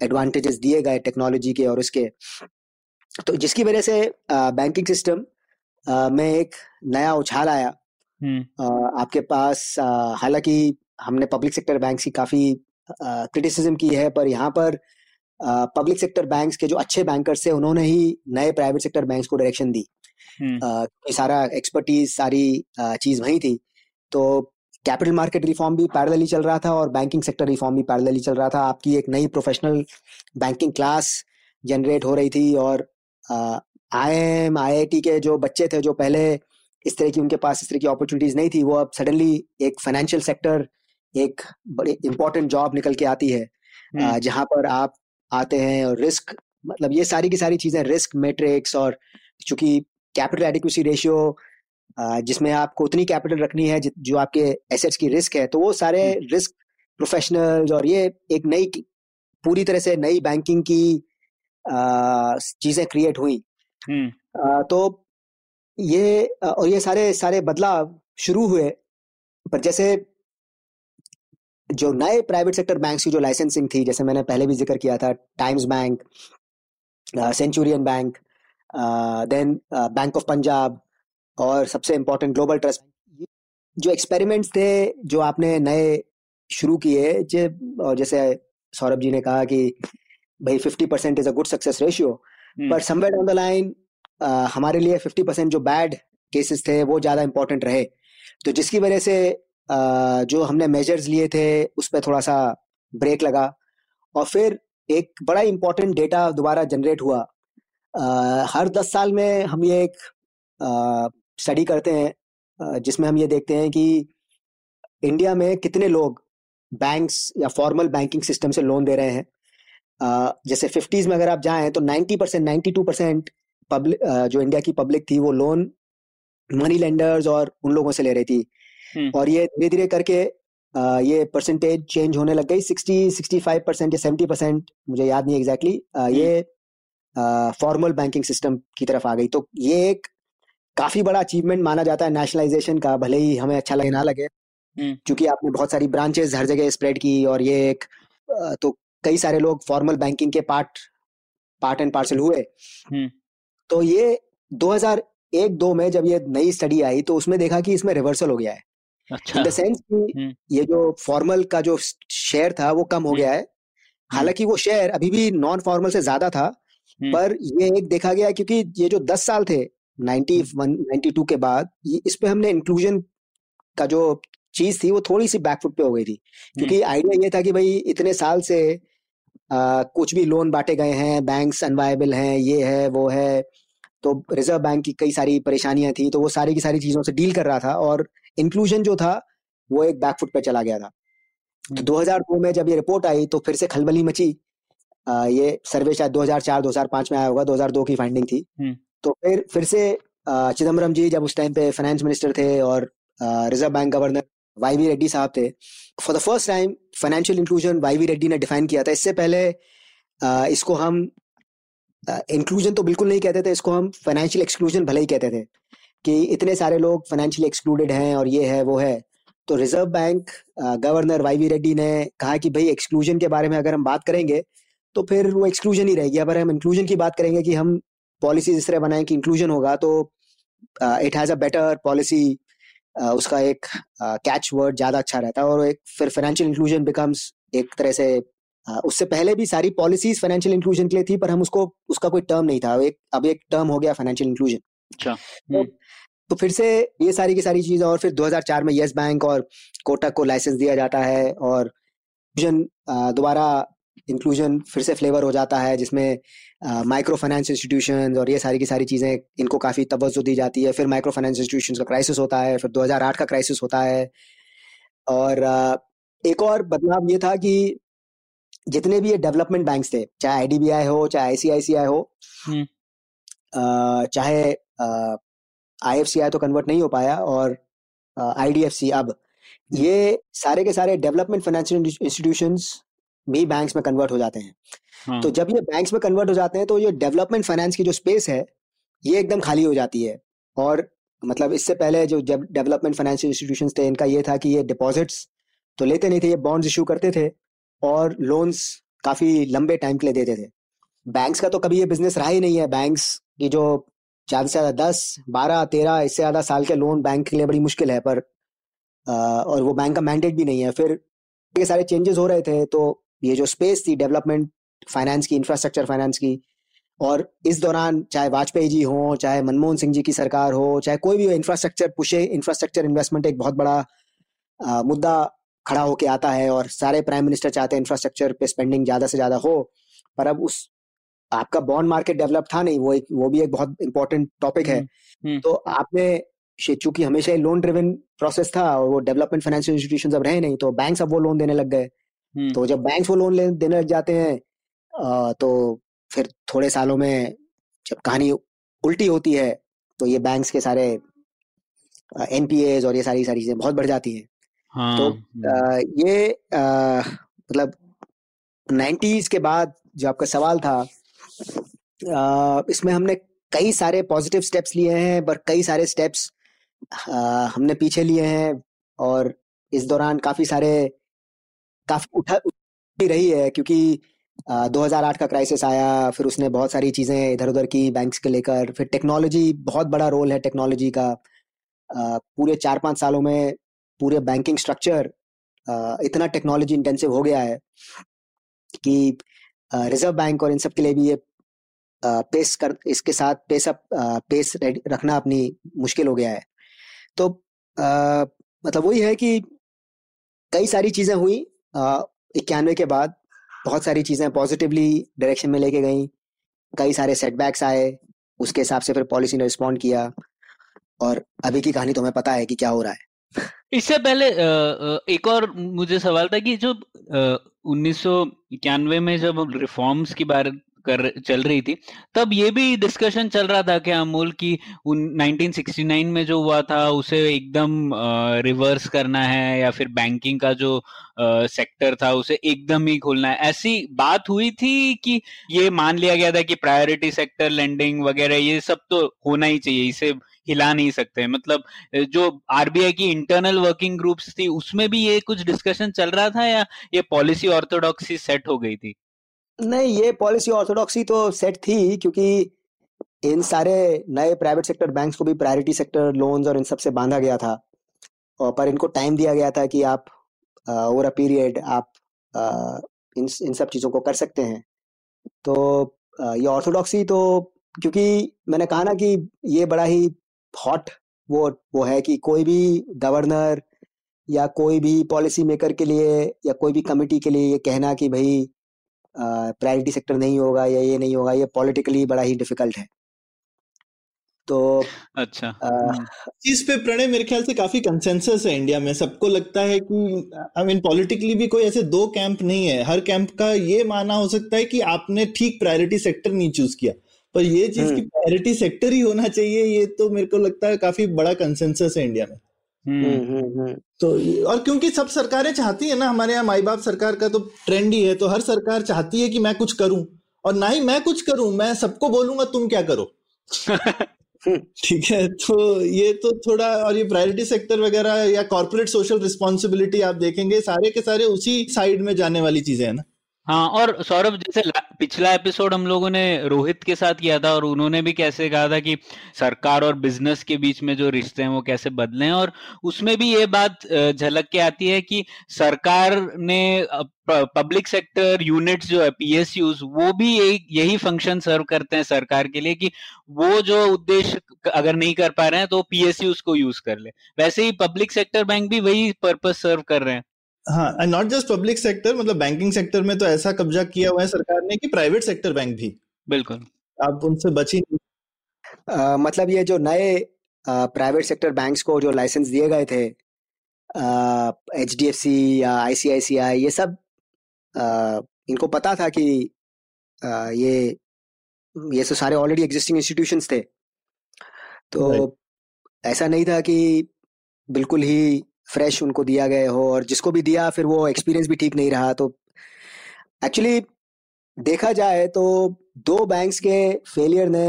एडवांटेजेस दिए गए टेक्नोलॉजी के और उसके तो जिसकी वजह से बैंकिंग सिस्टम में एक नया उछाल आया हम्म। आपके पास हालाँकि हमने पब्लिक सेक्टर बैंक की काफ़ी क्रिटिसिज्म की है पर यहाँ पर पब्लिक सेक्टर बैंक्स के जो अच्छे बैंकर्स थे उन्होंने ही नए प्राइवेट सेक्टर बैंक्स को डायरेक्शन दी हम्म। सारा एक्सपर्टीज सारी चीज़ वही थी तो कैपिटल मार्केट रिफॉर्म भी पैरेलली चल रहा था और बैंकिंग सेक्टर रिफॉर्म भी पैरेलली चल रहा था आपकी एक नई प्रोफेशनल बैंकिंग क्लास जनरेट हो रही थी और आई एम आई के जो बच्चे थे जो पहले इस तरह की उनके पास इस तरह की अपॉर्चुनिटीज़ नहीं थी वो अब सडनली एक फाइनेंशियल सेक्टर एक बड़ी इंपॉर्टेंट जॉब निकल के आती है हम्म। जहाँ पर आप आते हैं और रिस्क मतलब ये सारी की सारी चीज़ें रिस्क मेट्रिक्स और चूँकि कैपिटल एडिक्वेसी रेशियो जिसमें आपको उतनी कैपिटल रखनी है जो आपके एसेट्स की रिस्क है तो वो सारे रिस्क हम्म। प्रोफेशनल्स और ये एक नई पूरी तरह से नई बैंकिंग की चीज़ें क्रिएट हुई हम्म। तो ये और ये सारे सारे बदलाव शुरू हुए पर जैसे जो नए प्राइवेट सेक्टर बैंक की जो लाइसेंसिंग थी जैसे मैंने पहले भी ज़िक्र किया था Times bank Centurion bank then bank of Punjab और सबसे इम्पोर्टेंट ग्लोबल ट्रस्ट जो एक्सपेरिमेंट्स थे जो आपने नए शुरू किए और जैसे सौरभ जी ने कहा कि भाई fifty percent is a good success ratio पर समवेयर डाउन द लाइन हमारे लिए फिफ्टी परसेंट जो बैड केसेस थे वो ज़्यादा इम्पोर्टेंट रहे। तो जिसकी वजह से uh, जो हमने मेजर्स लिए थे उस पर थोड़ा सा ब्रेक लगा। और फिर एक बड़ा इंपॉर्टेंट डेटा दोबारा जनरेट हुआ। uh, हर दस साल में हम ये एक स्टडी करते हैं जिसमें हम ये देखते हैं कि इंडिया में कितने लोग बैंक्स या फॉर्मल बैंकिंग सिस्टम से लोन दे रहे हैं। जैसे फिफ्टीज में अगर आप जाएँ तो 90 percent ninety two percent public जो इंडिया की पब्लिक थी वो लोन मनी लेंडर्स और उन लोगों से ले रही थी। हम्म। और ये धीरे धीरे करके ये परसेंटेज चेंज होने लग गई। सिक्सटी सिक्सटी फाइव परसेंट या सेवेंटी परसेंट मुझे याद नहीं एग्जैक्टली exactly, ये फॉर्मल बैंकिंग सिस्टम की तरफ़ आ गई। तो ये एक काफ़ी बड़ा अचीवमेंट माना जाता है नेशनलाइजेशन का भले ही हमें अच्छा लगे ना लगे हम्म। क्योंकि आपने बहुत सारी ब्रांचेस हर जगह स्प्रेड की और ये एक तो कई सारे लोग फॉर्मल बैंकिंग के पार्ट पार्ट एंड पार्सल हुए हम्म। तो ये 2001 दो में जब ये नई स्टडी आई तो उसमें देखा कि इसमें रिवर्सल हो गया है इन द सेंस कि हम्म। ये जो फॉर्मल का जो शेयर था वो कम हो गया है। हालाँकि वो शेयर अभी भी नॉन फॉर्मल से ज़्यादा था पर ये एक देखा गया क्योंकि ये जो 10 साल थे 91 92 के बाद इस पे हमने इंक्लूजन का जो चीज़ थी वो थोड़ी सी बैकफुट पे हो गई थी। क्योंकि आइडिया ये था कि भाई इतने साल से आ, कुछ भी लोन बांटे गए हैं बैंक्स अनवायबल हैं ये है वो है तो रिज़र्व बैंक की कई सारी परेशानियाँ थी तो वो सारी की सारी चीज़ों से डील कर रहा था और इंक्लूजन जो था वो एक बैकफुट पे चला गया था। तो 2002 में जब ये रिपोर्ट आई तो फिर से खलबली मची। आ, ये सर्वे शायद 2004 2005 में आया होगा 2002 की फाइंडिंग थी। तो फिर फिर से चिदम्बरम जी जब उस टाइम पे फाइनेंस मिनिस्टर थे और reserve bank governor Y V Reddy साहब थे for the first time financial inclusion Y V Reddy ने डिफाइन किया था। इससे पहले इसको हम इंक्लूजन तो बिल्कुल नहीं कहते थे, इसको हम फाइनेंशियल एक्सक्लूजन भले ही कहते थे, कि इतने सारे लोग फाइनेंशियली एक्सक्लूडेड हैं और ये है, वो है। तो reserve bank governor Y V Reddy ने कहा कि भाई एक्सक्लूजन के बारे में अगर हम बात करेंगे तो फिर वो एक्सक्लूजन ही रहेगी। अगर हम इंक्लूजन की बात करेंगे कि हम पॉलिसी इस तरह बनाएँ कि इंक्लूजन होगा तो it has a better policy उसका एक कैच वर्ड ज़्यादा अच्छा रहता है और एक फिर फाइनेंशियल इंक्लूजन बिकम्स एक तरह से उससे पहले भी सारी पॉलिसीज़ फाइनेंशियल इंक्लूजन के लिए थी पर हम उसको उसका कोई टर्म नहीं था एक अब एक टर्म हो गया फाइनेंशियल इंक्लूजन अच्छा तो। तो फिर से ये सारी की सारी चीज़ें और फिर 2004 में यस बैंक और कोटक को लाइसेंस दिया जाता है और दोबारा इंक्लूजन फिर से फ्लेवर हो जाता है जिसमें माइक्रो फाइनेंस इंस्टीट्यूशन और ये सारी की सारी चीज़ें इनको काफ़ी तवज्जो दी जाती है। फिर माइक्रो फाइनेंस इंस्टीट्यूशन का क्राइसिस होता है फिर 2008 का क्राइसिस होता है। और uh, एक और बदलाव ये था कि जितने भी ये डेवलपमेंट बैंक थे चाहे आईडीबीआई हो चाहे आईसीआईसीआई हो हम्म। चाहे आईएफसीआई तो कन्वर्ट नहीं हो पाया और आईडीएफसी अब ये सारे के सारे डेवलपमेंट फाइनेंशियल इंस्टीट्यूशंस भी बैंक्स में कन्वर्ट हो जाते हैं। हाँ. तो जब ये बैंक्स में कन्वर्ट हो जाते हैं तो ये डेवलपमेंट फाइनेंस की जो स्पेस है ये एकदम खाली हो जाती है। और मतलब इससे पहले जो जब डेवलपमेंट फाइनेंशियल इंस्टीट्यूशन थे इनका ये था कि ये डिपॉजिट्स तो लेते नहीं थे ये बॉन्ड्स इशू करते थे और लोन्स काफ़ी लंबे टाइम के लिए देते थे। बैंक्स का तो कभी ये बिज़नेस रहा ही नहीं है। बैंक्स की जो ज़्यादा से ज़्यादा दस बारह तेरह इससे ज़्यादा साल के लोन बैंक के लिए बड़ी मुश्किल है पर और वो बैंक का मैंडेट भी नहीं है। फिर ये सारे चेंजेस हो रहे थे तो ये जो स्पेस थी डेवलपमेंट फाइनेंस की इंफ्रास्ट्रक्चर फाइनेंस की और इस दौरान चाहे वाजपेयी जी हो चाहे मनमोहन सिंह जी की सरकार हो चाहे कोई भी इंफ्रास्ट्रक्चर पुशे इंफ्रास्ट्रक्चर इन्वेस्टमेंट एक बहुत बड़ा आ, मुद्दा खड़ा होके आता है और सारे प्राइम मिनिस्टर चाहते हैं इंफ्रास्ट्रक्चर पे स्पेंडिंग ज़्यादा से ज़्यादा हो पर अब उस आपका बॉन्ड मार्केट डेवलप था नहीं वो एक वो भी एक बहुत इंपॉर्टेंट टॉपिक है हम्म, हम्म। तो आपने चूँकि हमेशा लोन ड्रिवन प्रोसेस था और वो डेवलपमेंट फाइनेंशियल इंस्टीट्यूशन अब रहे नहीं तो बैंक अब वो लोन देने लग गए। तो जब बैंक वो लोन देने लग जाते हैं तो फिर थोड़े सालों में जब कहानी उल्टी होती है तो ये बैंक्स के सारे एनपीए और ये सारी सारी चीज़ें बहुत बढ़ जाती हैं हाँ, तो आ, हम्म। ये आ, मतलब नाइन्टीज के बाद जो आपका सवाल था आ, इसमें हमने कई सारे पॉजिटिव स्टेप्स लिए हैं पर कई सारे स्टेप्स हमने पीछे लिए हैं और इस दौरान काफ़ी सारे काफ़ी उठा रही है क्योंकि आ, 2008 का क्राइसिस आया फिर उसने बहुत सारी चीज़ें इधर उधर की बैंक्स के लेकर फिर टेक्नोलॉजी बहुत बड़ा रोल है टेक्नोलॉजी का। आ, पूरे चार पाँच सालों में पूरे बैंकिंग स्ट्रक्चर इतना टेक्नोलॉजी इंटेंसिव हो गया है कि रिज़र्व बैंक और इन सब के लिए भी ये पेस कर इसके साथ पेस अप पेस रखना अपनी मुश्किल हो गया है। तो आ, मतलब वही है कि कई सारी चीज़ें हुई इक्यानवे के बाद बहुत सारी चीज़ें पॉजिटिवली डायरेक्शन में लेके गई। कई सारे सेटबैक्स आए, उसके हिसाब से फिर पॉलिसी ने रिस्पॉन्ड किया। और अभी की कहानी तुम्हें पता है कि क्या हो रहा है। इससे पहले एक और मुझे सवाल था कि जो उन्नीस सौ इक्यानवे में जब रिफॉर्म्स की बात कर, चल रही थी। तब ये भी डिस्कशन चल रहा था कि अमूल की 1969 में जो हुआ था, उसे एकदम रिवर्स करना है या फिर बैंकिंग का जो सेक्टर था, उसे एकदम ही खोलना है। ऐसी बात हुई थी कि ये मान लिया गया था कि प्रायोरिटी सेक्टर लेंडिंग वगैरह, ये सब तो होना ही चाहिए, इसे हिला नहीं सकते। मतलब जो आरबीआई की इंटरनल वर्किंग ग्रुप्स थी, उसमें भी ये कुछ डिस्कशन चल रहा था या ये पॉलिसी ऑर्थोडॉक्सी सेट हो गई थी? नहीं ये पॉलिसी ऑर्थोडॉक्सी तो सेट थी क्योंकि इन सारे नए प्राइवेट सेक्टर बैंक्स को भी प्रायोरिटी सेक्टर लोन्स और इन सबसे बांधा गया था। और पर इनको टाइम दिया गया था कि आप ओवर अ पीरियड आप आ, इन इन सब चीज़ों को कर सकते हैं। तो आ, ये ऑर्थोडॉक्सी तो क्योंकि मैंने कहा ना कि ये बड़ा ही हॉट वो वो है कि कोई भी गवर्नर या कोई भी पॉलिसी मेकर के लिए या कोई भी कमिटी के लिए ये कहना कि भाई प्रायोरिटी सेक्टर नहीं होगा या ये नहीं होगा ये पॉलिटिकली बड़ा ही डिफ़िकल्ट है। तो अच्छा हम्म। (laughs) चीज़ पे प्रणय मेरे ख्याल से काफ़ी कंसेंसस है इंडिया में। सबको लगता है कि आई मीन पॉलिटिकली भी कोई ऐसे दो कैंप नहीं है। हर कैंप का ये माना हो सकता है कि आपने ठीक प्रायोरिटी सेक्टर नहीं चूज़ किया। पर ये चीज़ की प्रायोरिटी सेक्टर ही होना चाहिए ये तो मेरे को लगता है काफ़ी बड़ा कंसेंसस है इंडिया में। तो और क्योंकि सब सरकारें चाहती है ना हमारे यहाँ माई बाप सरकार का तो ट्रेंड ही है तो हर सरकार चाहती है कि मैं कुछ करूँ। और ना ही मैं कुछ करूँ मैं सबको बोलूँगा तुम क्या करो? (laughs) ठीक है तो ये तो थोड़ा और ये प्रायोरिटी सेक्टर वगैरह या कॉर्पोरेट सोशल रिस्पॉन्सिबिलिटी आप देखेंगे सारे के सारे उसी साइड में जाने वाली चीज़ें है ना। हाँ और सौरभ, जैसे पिछला एपिसोड हम लोगों ने रोहित के साथ किया था और उन्होंने भी कैसे कहा था कि सरकार और बिज़नेस के बीच में जो रिश्ते हैं वो कैसे बदले हैं और उसमें भी ये बात झलक के आती है कि सरकार ने पब्लिक सेक्टर यूनिट्स जो है पीएसयूज वो भी यही फ़ंक्शन सर्व करते हैं सरकार के लिए कि वो जो उद्देश्य अगर नहीं कर पा रहे हैं तो पीएसयूज को यूज़ कर ले। वैसे ही पब्लिक सेक्टर बैंक भी वही पर्पज सर्व कर रहे हैं। हाँ नॉट जस्ट पब्लिक सेक्टर मतलब बैंकिंग सेक्टर में तो ऐसा कब्जा किया हुआ है सरकार ने कि प्राइवेट सेक्टर बैंक भी। बिल्कुल। आप उनसे बची नहीं। मतलब ये जो नए प्राइवेट सेक्टर बैंक्स को जो लाइसेंस दिए गए थे एच डी एफ़ सी या आईसीआईसीआई ये सब आ, इनको पता था कि आ, ये ये तो सारे ऑलरेडी एग्जिस्टिंग इंस्टीट्यूशंस थे। तो ऐसा नहीं था कि बिल्कुल ही फ्रेश उनको दिया गया हो और जिसको भी दिया फिर वो एक्सपीरियंस भी ठीक नहीं रहा तो एक्चुअली देखा जाए तो दो बैंक्स के फेलियर ने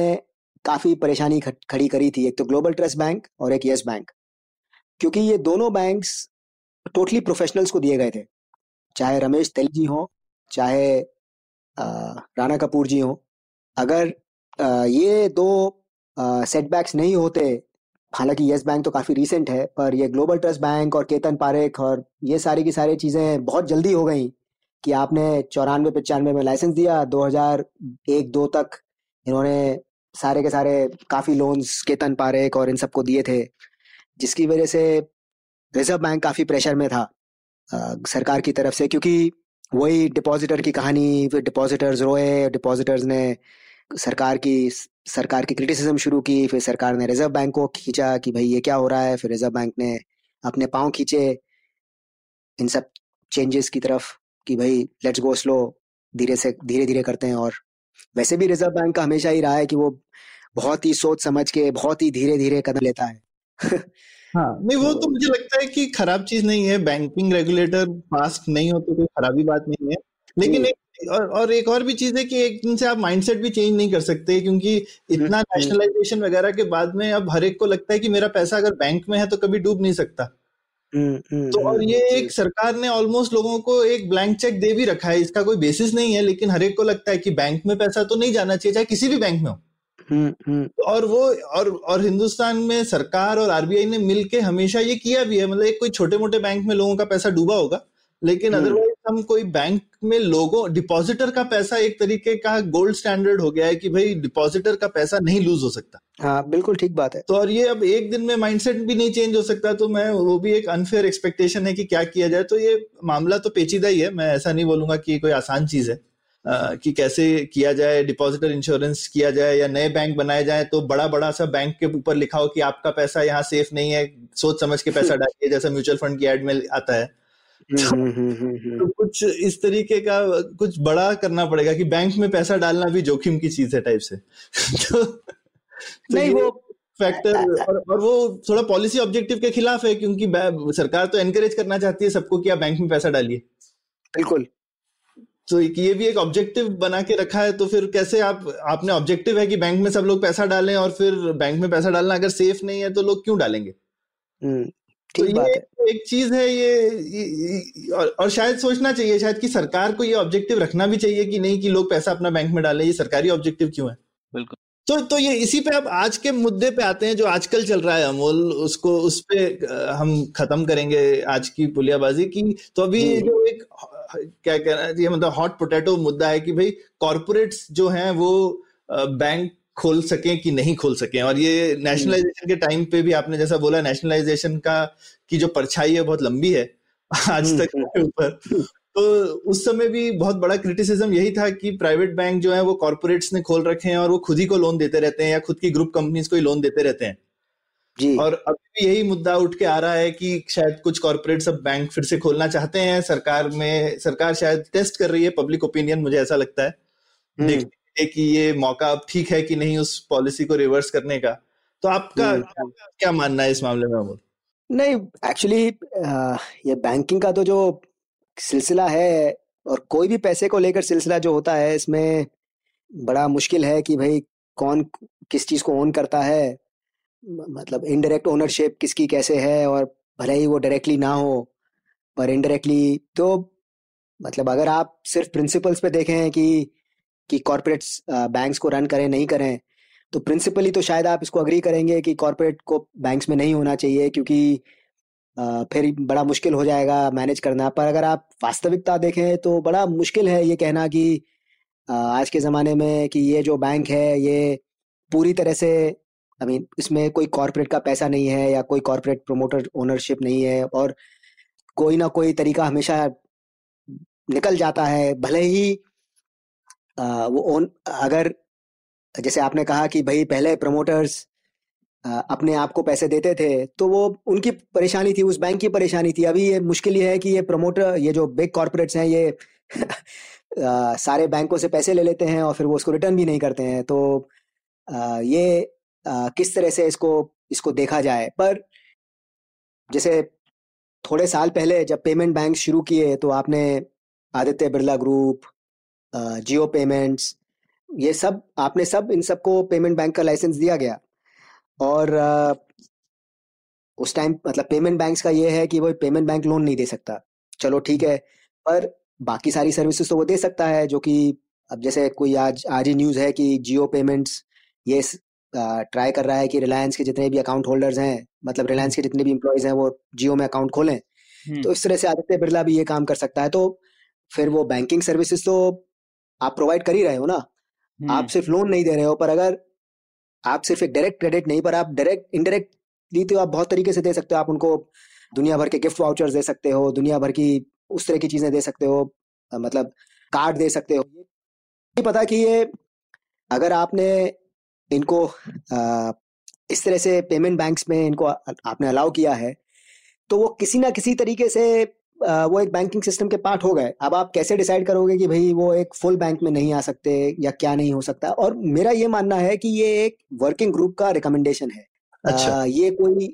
काफ़ी परेशानी खड़ी करी थी। एक तो ग्लोबल ट्रस्ट बैंक और एक यस बैंक क्योंकि ये दोनों बैंक्स टोटली प्रोफेशनल्स को दिए गए थे। चाहे रमेश तेल जी हो, चाहे राणा कपूर जी हो। अगर ये दो सेटबैक्स नहीं होते हालाँकि यस बैंक तो काफ़ी रिसेंट है पर ये ग्लोबल ट्रस्ट बैंक और केतन पारेख और ये सारी की सारी चीज़ें बहुत जल्दी हो गई कि आपने चौरानवे पचानवे में लाइसेंस दिया 2001 दो तक इन्होंने सारे के सारे काफ़ी लोन्स केतन पारेख और इन सबको दिए थे जिसकी वजह से रिज़र्व बैंक काफ़ी प्रेशर में था आ, सरकार की तरफ़ से क्योंकि वही डिपॉजिटर की कहानी फिर डिपॉजिटर्स रोए डिपॉजिटर्स ने सरकार की सरकार की क्रिटिसिज्म शुरू की फिर सरकार ने रिज़र्व बैंक को खींचा कि भाई ये क्या हो रहा है फिर रिज़र्व बैंक ने अपने पाँव खींचे। इन सब चेंजेस की तरफ़ कि भाई लेट्स गो स्लो धीरे से धीरे धीरे करते हैं और वैसे भी रिज़र्व बैंक का हमेशा ही रहा है कि वो बहुत ही सोच समझ के बहुत ही धीरे धीरे कदम लेता है। हाँ नहीं वो तो मुझे लगता है कि खराब चीज़ नहीं है। बैंकिंग रेगुलेटर फास्ट नहीं हो तो कोई खराबी बात नहीं है। लेकिन एक और और एक और भी चीज़ है कि एक दिन से आप माइंडसेट भी चेंज नहीं कर सकते क्योंकि इतना नेशनलाइजेशन हम्म, हम्म। वगैरह के बाद में अब हर एक को लगता है कि मेरा पैसा अगर बैंक में है तो कभी डूब नहीं सकता हम्म, तो और ये एक सरकार ने ऑलमोस्ट लोगों को एक ब्लैंक चेक दे भी रखा है इसका कोई बेसिस नहीं है लेकिन हर एक को लगता है कि बैंक में पैसा तो नहीं जाना चाहिए चाहे किसी भी बैंक में हो और वो और और हिंदुस्तान में सरकार और आरबीआई ने मिलके हमेशा ये किया भी है मतलब एक कोई छोटे मोटे बैंक में लोगों का पैसा डूबा होगा लेकिन। अदरवाइज़ हम कोई बैंक में लोगों डिपॉजिटर का पैसा एक तरीके का गोल्ड स्टैंडर्ड हो गया है कि भाई डिपॉजिटर का पैसा नहीं लूज हो सकता। हाँ बिल्कुल ठीक बात है। तो और ये अब एक दिन में माइंडसेट भी नहीं चेंज हो सकता तो मैं वो भी एक अनफेयर एक्सपेक्टेशन है कि क्या किया जाए। तो ये मामला तो पेचीदा ही है मैं ऐसा नहीं बोलूँगा कि कोई आसान चीज़ है कि कैसे किया जाए डिपॉजिटर इंश्योरेंस किया जाए या नए बैंक बनाए जाए तो बड़ा बड़ा सा बैंक के ऊपर लिखा हो कि आपका पैसा यहाँ सेफ़ नहीं है सोच समझ के पैसा डालिए जैसा म्यूचुअल फंड की एड में आता है। हम्म, हम्म, हम्म, हम्म, हम्म। तो कुछ इस तरीके का कुछ बड़ा करना पड़ेगा कि बैंक में पैसा डालना भी जोखिम की चीज़ है टाइप से। (laughs) तो, तो नहीं वो फैक्टर और, और वो थोड़ा पॉलिसी ऑब्जेक्टिव के खिलाफ है क्योंकि सरकार तो एनकरेज करना चाहती है सबको कि आप बैंक में पैसा डालिए। बिल्कुल। तो ये भी एक ऑब्जेक्टिव बना के रखा है तो फिर कैसे आप आपने ऑब्जेक्टिव है कि बैंक में सब लोग पैसा डालें और फिर बैंक में पैसा डालना अगर सेफ़ नहीं है तो लोग क्यों डालेंगे? तो ठीक बात है। एक चीज़ है ये, ये, ये और, और शायद सोचना चाहिए शायद कि सरकार को ये ऑब्जेक्टिव रखना भी चाहिए कि नहीं कि लोग पैसा अपना बैंक में डालें ये सरकारी ऑब्जेक्टिव क्यों है? बिल्कुल। तो तो ये इसी पे अब आज के मुद्दे पे आते हैं जो आजकल चल रहा है अमोल उसको उस पे हम खत्म करेंगे आज की पुलियाबाजी की। तो अभी। जो एक क्या कहना है ये मतलब हॉट पोटैटो मुद्दा है कि भाई कॉरपोरेट्स जो हैं वो बैंक खोल सकें कि नहीं खोल सकें। और ये नेशनलाइजेशन के टाइम पे भी आपने जैसा बोला नेशनलाइजेशन का की जो परछाई है बहुत लंबी है आज हम्म, तक के ऊपर। तो उस समय भी बहुत बड़ा क्रिटिसिज्म यही था कि प्राइवेट बैंक जो है वो कॉर्पोरेट्स ने खोल रखे हैं और वो खुद ही को लोन देते रहते हैं या खुद की ग्रुप कंपनीज़ को ही लोन देते रहते हैं। जी। और अभी भी यही मुद्दा उठ के आ रहा है कि शायद कुछ कॉर्पोरेट्स सब बैंक फिर से खोलना चाहते हैं। सरकार में सरकार शायद टेस्ट कर रही है पब्लिक ओपिनियन मुझे ऐसा लगता है। हम्म, देखते हैं कि ये मौका अब ठीक है कि नहीं उस पॉलिसी को रिवर्स करने का। तो आपका हम्म, क्या, क्या मानना है इस मामले में अमोल? नहीं एक्चुअली ये बैंकिंग का तो जो सिलसिला है और कोई भी पैसे को लेकर सिलसिला जो होता है इसमें बड़ा मुश्किल है कि भाई कौन किस चीज़ को ओन करता है मतलब इनडायरेक्ट ओनरशिप किसकी कैसे है और भले ही वो डायरेक्टली ना हो पर इनडायरेक्टली तो मतलब अगर आप सिर्फ़ प्रिंसिपल्स पे देखें कि कि कॉरपोरेट्स बैंक्स को रन करें, नहीं करें तो प्रिंसिपली तो शायद आप इसको अग्री करेंगे कि कॉरपोरेट को बैंक्स में नहीं होना चाहिए क्योंकि फिर बड़ा मुश्किल हो जाएगा मैनेज करना। पर अगर आप वास्तविकता देखें तो बड़ा मुश्किल है ये कहना कि आज के ज़माने में कि ये जो बैंक है, ये पूरी तरह से आई मीन इसमें कोई कॉरपोरेट का पैसा नहीं है या कोई कॉरपोरेट प्रोमोटर ओनरशिप नहीं है और कोई ना कोई तरीका हमेशा निकल जाता है। भले ही वो ओन अगर जैसे आपने कहा कि भाई पहले प्रमोटर्स अपने आप को पैसे देते थे तो वो उनकी परेशानी थी उस बैंक की परेशानी थी। अभी ये मुश्किल ये है कि ये प्रमोटर ये जो बिग कॉर्पोरेट्स हैं ये (laughs) अ, सारे बैंकों से पैसे ले लेते हैं और फिर वो उसको रिटर्न भी नहीं करते हैं। तो अ, ये अ, किस तरह से इसको इसको देखा जाए? पर जैसे थोड़े साल पहले जब पेमेंट बैंक शुरू किए तो आपने आदित्य बिरला ग्रुप जियो पेमेंट्स ये सब आपने सब इन सबको पेमेंट बैंक का लाइसेंस दिया गया। और उस टाइम मतलब पेमेंट बैंक्स का ये है कि वो पेमेंट बैंक लोन नहीं दे सकता। चलो ठीक है पर बाकी सारी सर्विसेज़ तो वो दे सकता है जो कि अब जैसे कोई आज आज ही न्यूज़ है कि जियो पेमेंट्स ये ट्राई कर रहा है कि रिलायंस के जितने भी अकाउंट होल्डर्स हैं मतलब रिलायंस के जितने भी इम्प्लॉयज हैं वो जियो में अकाउंट खोलें तो इस तरह से आदित्य बिरला भी ये काम कर सकता है। तो फिर वो बैंकिंग सर्विसेज़ तो आप प्रोवाइड कर ही रहे हो ना। हम्म, आप सिर्फ़ लोन नहीं दे रहे हो पर अगर आप सिर्फ़ एक डायरेक्ट क्रेडिट नहीं पर आप डायरेक्ट इनडायरेक्टली तो आप बहुत तरीके से दे सकते हो। आप उनको दुनिया भर के गिफ्ट वाउचर्स दे सकते हो दुनिया भर की उस तरह की चीज़ें दे सकते हो मतलब कार्ड दे सकते हो। ये नहीं पता कि ये अगर आपने इनको अ, इस तरह से पेमेंट बैंक्स में इनको आ- आपने अलाउ किया है तो वो किसी ना किसी तरीके से वो एक बैंकिंग सिस्टम के पार्ट हो गए। अब आप कैसे डिसाइड करोगे कि भाई वो एक फुल बैंक में नहीं आ सकते या क्या नहीं हो सकता? और मेरा ये मानना है कि ये एक वर्किंग ग्रुप का रिकमेंडेशन है। अच्छा। अ, ये कोई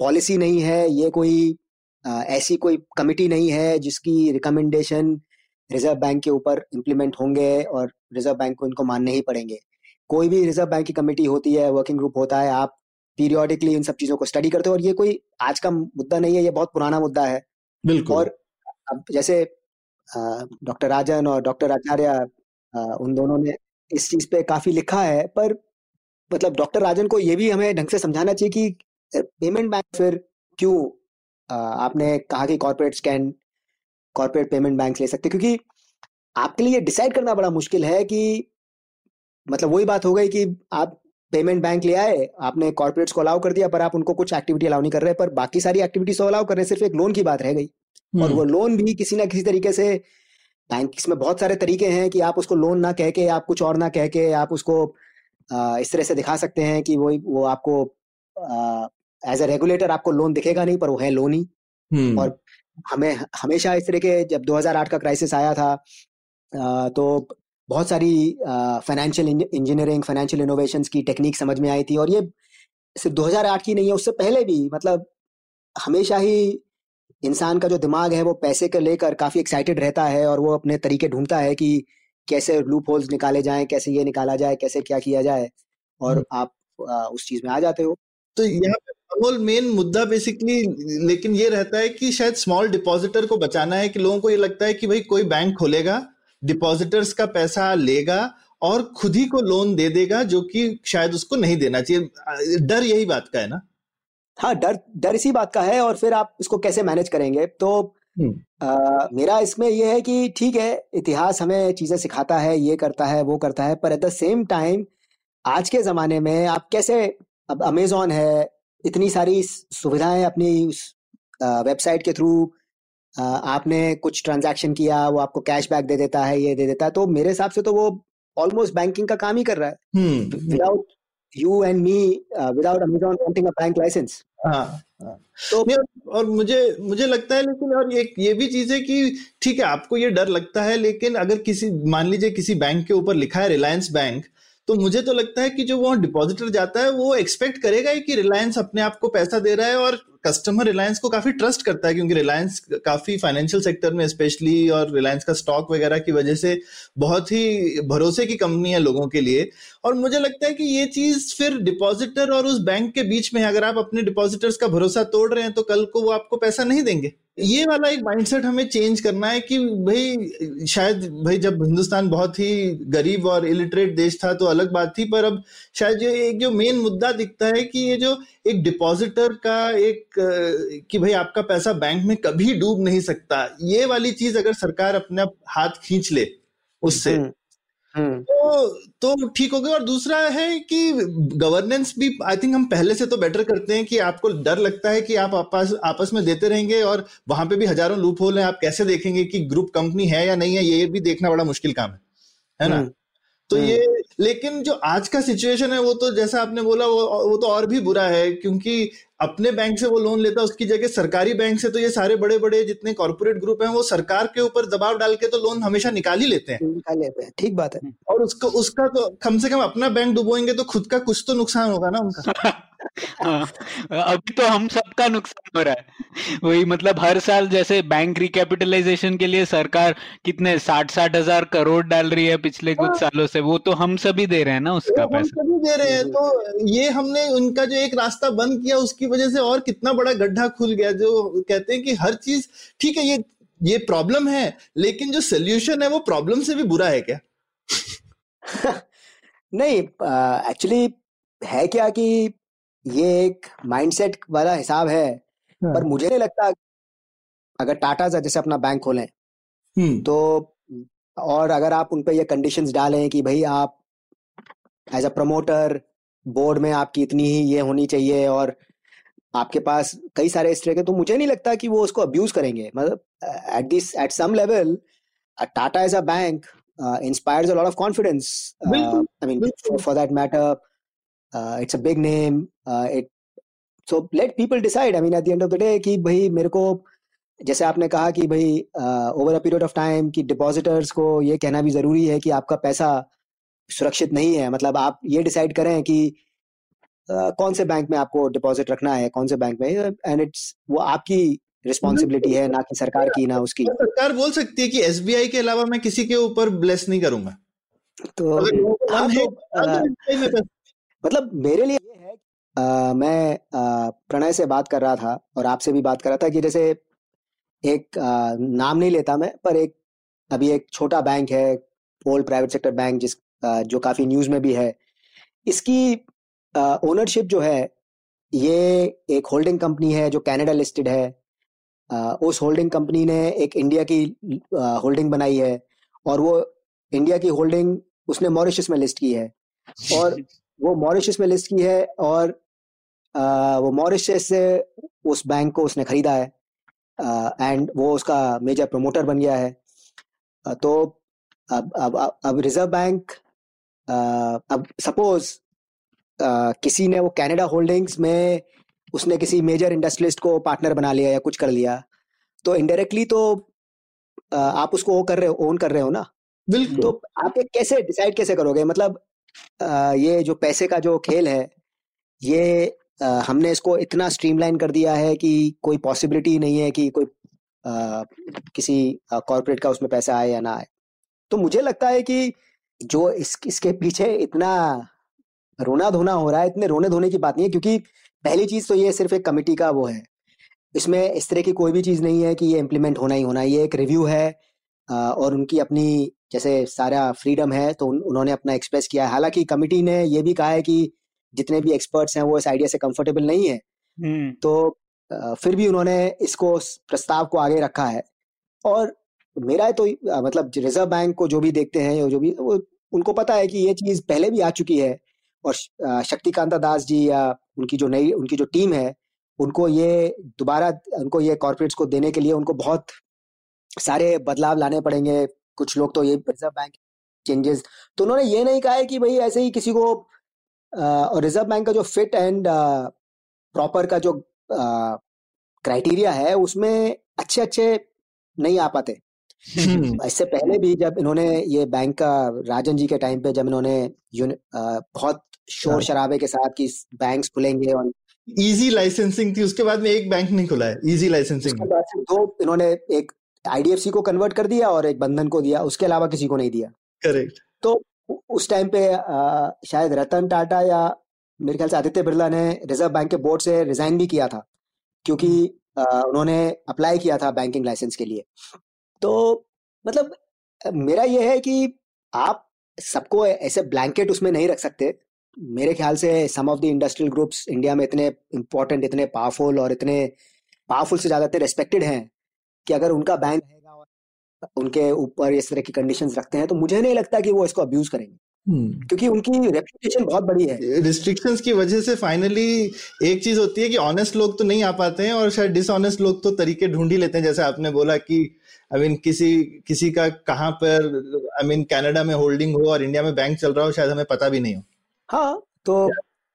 पॉलिसी नहीं है ये कोई अ, ऐसी कोई कमिटी नहीं है जिसकी रिकमेंडेशन रिज़र्व बैंक के ऊपर इम्प्लीमेंट होंगे और रिज़र्व बैंक को इनको मानने ही पड़ेंगे। कोई भी रिज़र्व बैंक की कमेटी होती है वर्किंग ग्रुप होता है आप पीरियोडिकली इन सब चीज़ों को स्टडी करते हो और ये कोई आज का मुद्दा नहीं है ये बहुत पुराना मुद्दा है। बिल्कुल। और जैसे डॉक्टर राजन और डॉक्टर आचार्य उन दोनों ने इस चीज़ पे काफ़ी लिखा है, पर मतलब डॉक्टर राजन को ये भी हमें ढंग से समझाना चाहिए कि पेमेंट बैंक फिर क्यों आपने कहा कि corporate scan corporate payment bank ले सकते क्योंकि आपके लिए डिसाइड करना बड़ा मुश्किल है कि मतलब वही बात हो गई कि आप पेमेंट बैंक ले आए आपने कॉर्पोरेट्स को अलाउ कर दिया पर आप उनको कुछ एक्टिविटी अलाउ नहीं कर रहे पर बाकी सारी एक्टिविटीज़ तो अलाउ कर रहे सिर्फ़ एक लोन की बात रह गई। और वो लोन भी किसी ना किसी तरीके से बैंक में बहुत सारे तरीके हैं कि आप उसको लोन ना कह के आप कुछ और ना कह के आप उसको आ, इस तरह से दिखा सकते हैं कि वो वो आपको एज ए रेगुलेटर आपको लोन दिखेगा नहीं पर वो है लोन ही। और हमें हमेशा इस तरह के जब 2008 का क्राइसिस आया था आ, तो बहुत सारी फाइनेंशियल इंजीनियरिंग फाइनेंशियल इनोवेशन की टेक्निक समझ में आई थी और ये सिर्फ़ 2008 की नहीं है उससे पहले भी मतलब हमेशा ही इंसान का जो दिमाग है वो पैसे को लेकर काफ़ी एक्साइटेड रहता है और वो अपने तरीके ढूंढता है कि कैसे लूप होल्स निकाले जाएँ कैसे ये निकाला जाए कैसे क्या किया जाए और हम्म। आप आ, उस चीज़ में आ जाते हो तो यहाँ पे अमोल मेन मुद्दा बेसिकली लेकिन ये रहता है कि शायद स्मॉल डिपॉजिटर को बचाना है कि लोगों को ये लगता है कि भाई कोई बैंक खोलेगा डिपॉजिटर्स का पैसा लेगा और खुद ही को लोन दे देगा जो कि शायद उसको नहीं देना चाहिए। डर यही बात का है ना? हाँ डर डर इसी बात का है और फिर आप इसको कैसे मैनेज करेंगे? तो आ, मेरा इसमें यह है कि ठीक है इतिहास हमें चीज़ें सिखाता है ये करता है वो करता है पर एट द सेम टाइम आज के जमाने में आप कैसे अब अमेजोन है इतनी सारी सुविधाएँ अपनी उस वेबसाइट के थ्रू आपने कुछ ट्रांजैक्शन किया वो आपको कैशबैक दे देता है ये दे देता है तो मेरे हिसाब से तो वो ऑलमोस्ट बैंकिंग का काम ही कर रहा है। Without you and me without Amazon wanting a bank licence तो और मुझे मुझे लगता है लेकिन और ये ये भी चीज़ है कि ठीक है आपको ये डर लगता है लेकिन अगर किसी मान लीजिए किसी बैंक के ऊपर लिखा है रिलायंस बैंक तो मुझे तो लगता है कि जो वहाँ डिपॉजिटर जाता है, वो एक्सपेक्ट करेगा कि रिलायंस अपने आप को पैसा दे रहा है और कस्टमर रिलायंस को काफ़ी ट्रस्ट करता है क्योंकि रिलायंस काफ़ी फाइनेंशियल सेक्टर में स्पेशली और रिलायंस का स्टॉक वगैरह की वजह से बहुत ही भरोसे की कंपनी है लोगों के लिए। और मुझे लगता है कि ये चीज़ फिर डिपॉजिटर और उस बैंक के बीच में अगर आप अपने डिपॉजिटर्स का भरोसा तोड़ रहे हैं तो कल को वो आपको पैसा नहीं देंगे। ये वाला एक माइंडसेट हमें चेंज करना है कि भाई, शायद भाई जब हिंदुस्तान बहुत ही गरीब और इलिटरेट देश था तो अलग बात थी, पर अब शायद जो एक जो मेन मुद्दा दिखता है कि ये जो एक डिपॉजिटर का एक, कि भाई आपका पैसा बैंक में कभी डूब नहीं सकता, ये वाली चीज़ अगर सरकार अपने हाथ खींच ले उससे हम्म। तो तो ठीक हो गया और दूसरा है कि गवर्नेंस भी आई थिंक हम पहले से तो बेटर करते हैं कि आपको डर लगता है कि आप आपस आपस में देते रहेंगे और वहाँ पे भी हज़ारों लूप होल है आप कैसे देखेंगे कि ग्रुप कंपनी है या नहीं है ये भी देखना बड़ा मुश्किल काम है है ना हम्म। तो हम्म। ये लेकिन जो आज का सिचुएशन है वो तो जैसा आपने बोला वो वो तो और भी बुरा है क्योंकि अपने बैंक से वो लोन लेता है उसकी जगह सरकारी बैंक से तो ये सारे बड़े बड़े जितने कॉर्पोरेट ग्रुप हैं वो सरकार के ऊपर दबाव डाल के तो लोन हमेशा निकाल ही लेते हैं। निकाल लेते हैं ठीक बात है। और उसको उसका तो कम से कम अपना बैंक डुबोएँगे तो खुद का कुछ तो नुकसान होगा ना उनका। (laughs) हाँ, अभी तो हम सबका नुकसान हो रहा है। वही मतलब हर साल जैसे बैंक रिकैपिटलाइजेशन के लिए सरकार कितने साठ साठ हज़ार करोड़ डाल रही है पिछले कुछ हाँ। सालों से वो तो हम सभी दे रहे हैं ना उसका पैसा। सभी दे रहे हैं। तो ये हमने उनका जो एक रास्ता बंद किया उसकी वजह से और कितना बड़ा गड्ढा खुल गया जो कहते हैं कि हर चीज़ ठीक है ये ये प्रॉब्लम है लेकिन जो सोल्यूशन है वो प्रॉब्लम से भी बुरा है क्या? (laughs) नहीं एक्चुअली है क्या कि ये एक माइंडसेट वाला हिसाब है हाँ। पर मुझे नहीं लगता अगर टाटा जैसे अपना बैंक खोलें हम्म। तो और अगर आप उन पर ये कंडीशंस डालें कि भाई आप एज अ प्रमोटर बोर्ड में आपकी इतनी ही ये होनी चाहिए और आपके पास कई सारे इस तरह के तो मुझे नहीं लगता कि वो उसको अब्यूज करेंगे मतलब at this at some level Tata as a bank inspires a lot of confidence I mean for that matter uh, it's a big name. Uh, it so let people decide. I mean at the end of the day कि भाई मेरे को जैसे आपने कहा कि भाई over a period of time कि डिपॉजिटर्स को ये कहना भी ज़रूरी है कि आपका पैसा सुरक्षित नहीं है। मतलब आप ये डिसाइड करें कि uh, कौन से बैंक में आपको डिपॉजिट रखना है कौन से बैंक में। एंड इट्स वो आपकी रिस्पॉन्सिबिलिटी है ना कि सरकार की ना उसकी। सरकार बोल सकती है कि एस के अलावा मैं किसी के ऊपर ब्लेस नहीं करूँगा। तो, हाँ, तो मतलब मेरे लिए है आ, मैं प्रणय से बात कर रहा था और आपसे भी बात कर रहा था कि जैसे एक आ, नाम नहीं लेता मैं पर एक अभी एक छोटा बैंक है ओल्ड प्राइवेट सेक्टर बैंक जिस आ, जो काफ़ी न्यूज़ में भी है। इसकी ओनरशिप जो है ये एक होल्डिंग कंपनी है जो कनाडा लिस्टेड है। आ, उस होल्डिंग कंपनी ने एक इंडिया की होल्डिंग बनाई है और वो इंडिया की होल्डिंग उसने मॉरिशस में लिस्ट की है। और (laughs) वो मॉरिशस में लिस्ट की है और आ, वो मॉरिशस से उस बैंक को उसने खरीदा है एंड वो उसका मेजर प्रमोटर बन गया है। आ, तो अब अब अब रिज़र्व बैंक अब सपोज़ किसी ने वो कनाडा होल्डिंग्स में उसने किसी मेजर इंडस्ट्रियलिस्ट को पार्टनर बना लिया या कुछ कर लिया तो इनडायरेक्टली तो आ, आप उसको वो कर रहे हो ओन कर रहे हो ना? बिल्कुल। तो आप कैसे डिसाइड कैसे करोगे? मतलब ये जो पैसे का जो खेल है, ये हमने इसको इतना स्ट्रीमलाइन कर दिया है कि कोई पॉसिबिलिटी नहीं है कि कोई किसी कॉरपोरेट का उसमें पैसा आए या ना आए। तो मुझे लगता है कि जो इस, इसके पीछे इतना रोना धोना हो रहा है, इतने रोने धोने की बात नहीं है, क्योंकि पहली चीज़ तो ये सिर्फ़ एक कमिटी का वो है। इसमें इस तरह की कोई भी चीज़ नहीं है कि ये इम्प्लीमेंट होना ही होना ये एक रिव्यू है और उनकी अपनी जैसे सारा फ्रीडम है तो उन, उन्होंने अपना एक्सप्रेस किया है। हालाँकि कमिटी ने ये भी कहा है कि जितने भी एक्सपर्ट्स हैं वो इस आइडिया से कंफर्टेबल नहीं है। हम्म। तो फिर भी उन्होंने इसको प्रस्ताव को आगे रखा है। और मेरा तो मतलब रिज़र्व बैंक को जो भी देखते हैं जो भी वो उनको पता है कि ये चीज़ पहले भी आ चुकी है। और शक्तिकांता दास जी या उनकी जो नई उनकी जो टीम है उनको ये दोबारा उनको ये कॉर्पोरेट्स को देने के लिए उनको बहुत सारे बदलाव लाने पड़ेंगे। कुछ लोग तो ये रिज़र्व बैंक चेंजेस तो उन्होंने ये नहीं कहा है कि भाई ऐसे ही किसी को और रिज़र्व बैंक का जो फिट एंड प्रॉपर का जो क्राइटेरिया है उसमें अच्छे अच्छे नहीं आ पाते हम्म। इससे पहले भी जब इन्होंने ये बैंक का राजन जी के टाइम पे जब इन्होंने बहुत शोर हाँ। शराबे के साथ कि बैंक्स खुलेंगे और इजी लाइसेंसिंग थी उसके बाद में एक बैंक नहीं खुला है इजी लाइसेंसिंग दो इन्होंने एक आईडीएफसी को कन्वर्ट कर दिया और एक बंधन को दिया उसके अलावा किसी को नहीं दिया। करेक्ट तो उस टाइम पे आ, शायद रतन टाटा या मेरे ख्याल से आदित्य बिरला ने रिज़र्व बैंक के बोर्ड से रिजाइन भी किया था क्योंकि आ, उन्होंने अप्लाई किया था बैंकिंग लाइसेंस के लिए। तो मतलब मेरा ये है कि आप सबको ऐसे ब्लैंकेट उसमें नहीं रख सकते। मेरे ख्याल से some of the industrial groups India में इतने इंपॉर्टेंट इतने पावरफुल और इतने पावरफुल से ज़्यादा रेस्पेक्टेड हैं। कि अगर उनका बैंक रहेगा और उनके ऊपर इस तरह की कंडीशंस रखते हैं तो मुझे नहीं लगता कि वो इसको अब्यूज करेंगे। हम्म। क्योंकि उनकी रेपुटेशन बहुत बड़ी है। रिस्ट्रिक्शंस की वजह से फाइनली एक चीज़ होती है कि ऑनेस्ट लोग तो नहीं आ पाते हैं और शायद डिसऑनेस्ट लोग तो तरीके ढूंढ ही लेते हैं। जैसे आपने बोला कि आई I मीन mean, किसी किसी का कहाँ पर आई मीन कनाडा में होल्डिंग हो और इंडिया में बैंक चल रहा हो शायद हमें पता भी नहीं हो। हाँ तो,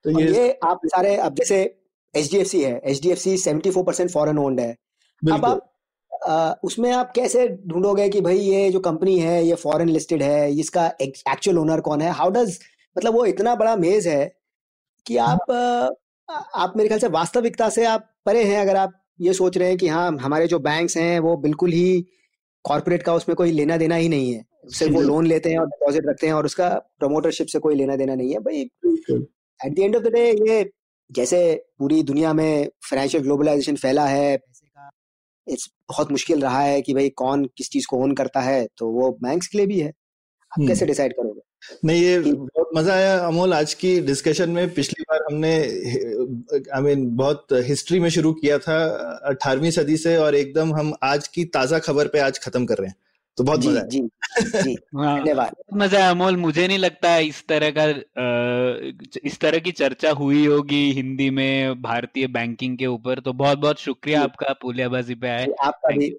तो ये, ये आप सारे अब जैसे एच डी एफ़ सी है H D F C seventy four percent foreign owned है। अब आप उसमें आप कैसे ढूंढोगे कि भाई ये जो कंपनी है ये फॉरेन लिस्टेड है इसका एक्चुअल ओनर कौन है? हाउ डज मतलब वो इतना बड़ा मेज है कि हाँ। आप आप मेरे ख्याल से वास्तविकता से आप परे हैं अगर आप ये सोच रहे हैं कि हाँ हमारे जो बैंक्स हैं वो बिल्कुल ही कॉर्पोरेट का उसमें कोई लेना देना ही नहीं है। सिर्फ़ वो लोन लेते हैं और डिपॉजिट रखते हैं और उसका प्रमोटरशिप से कोई लेना देना नहीं है। भाई at the end of the day ये जैसे पूरी दुनिया में फाइनेंशियल ग्लोबलाइजेशन फैला है इट्स बहुत मुश्किल रहा है कि भाई कौन किस चीज़ को ओन करता है तो वो बैंक्स के लिए भी है। आप कैसे डिसाइड करोगे? नहीं ये बहुत मज़ा आया अमोल आज की डिस्कशन में पिछली बार हमने आई मीन बहुत हिस्ट्री में शुरू किया था अठारहवीं सदी से और एकदम हम आज की ताज़ा खबर पे आज खत्म कर रहे हैं। तो बहुत मज़ा जी जी (laughs) हाँ, धन्यवाद। मज़ा है अमोल मुझे नहीं लगता है इस तरह का इस तरह की चर्चा हुई होगी हिंदी में भारतीय बैंकिंग के ऊपर। तो बहुत बहुत शुक्रिया आपका पुलियाबाजी पे आए। आपका भी।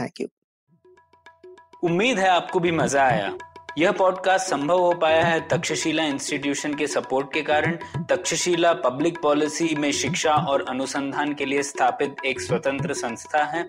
थैंक यू उम्मीद है आपको भी मज़ा आया। यह पॉडकास्ट संभव हो पाया है तक्षशिला इंस्टीट्यूशन के सपोर्ट के कारण। तक्षशिला पब्लिक पॉलिसी में शिक्षा और अनुसंधान के लिए स्थापित एक स्वतंत्र संस्था है।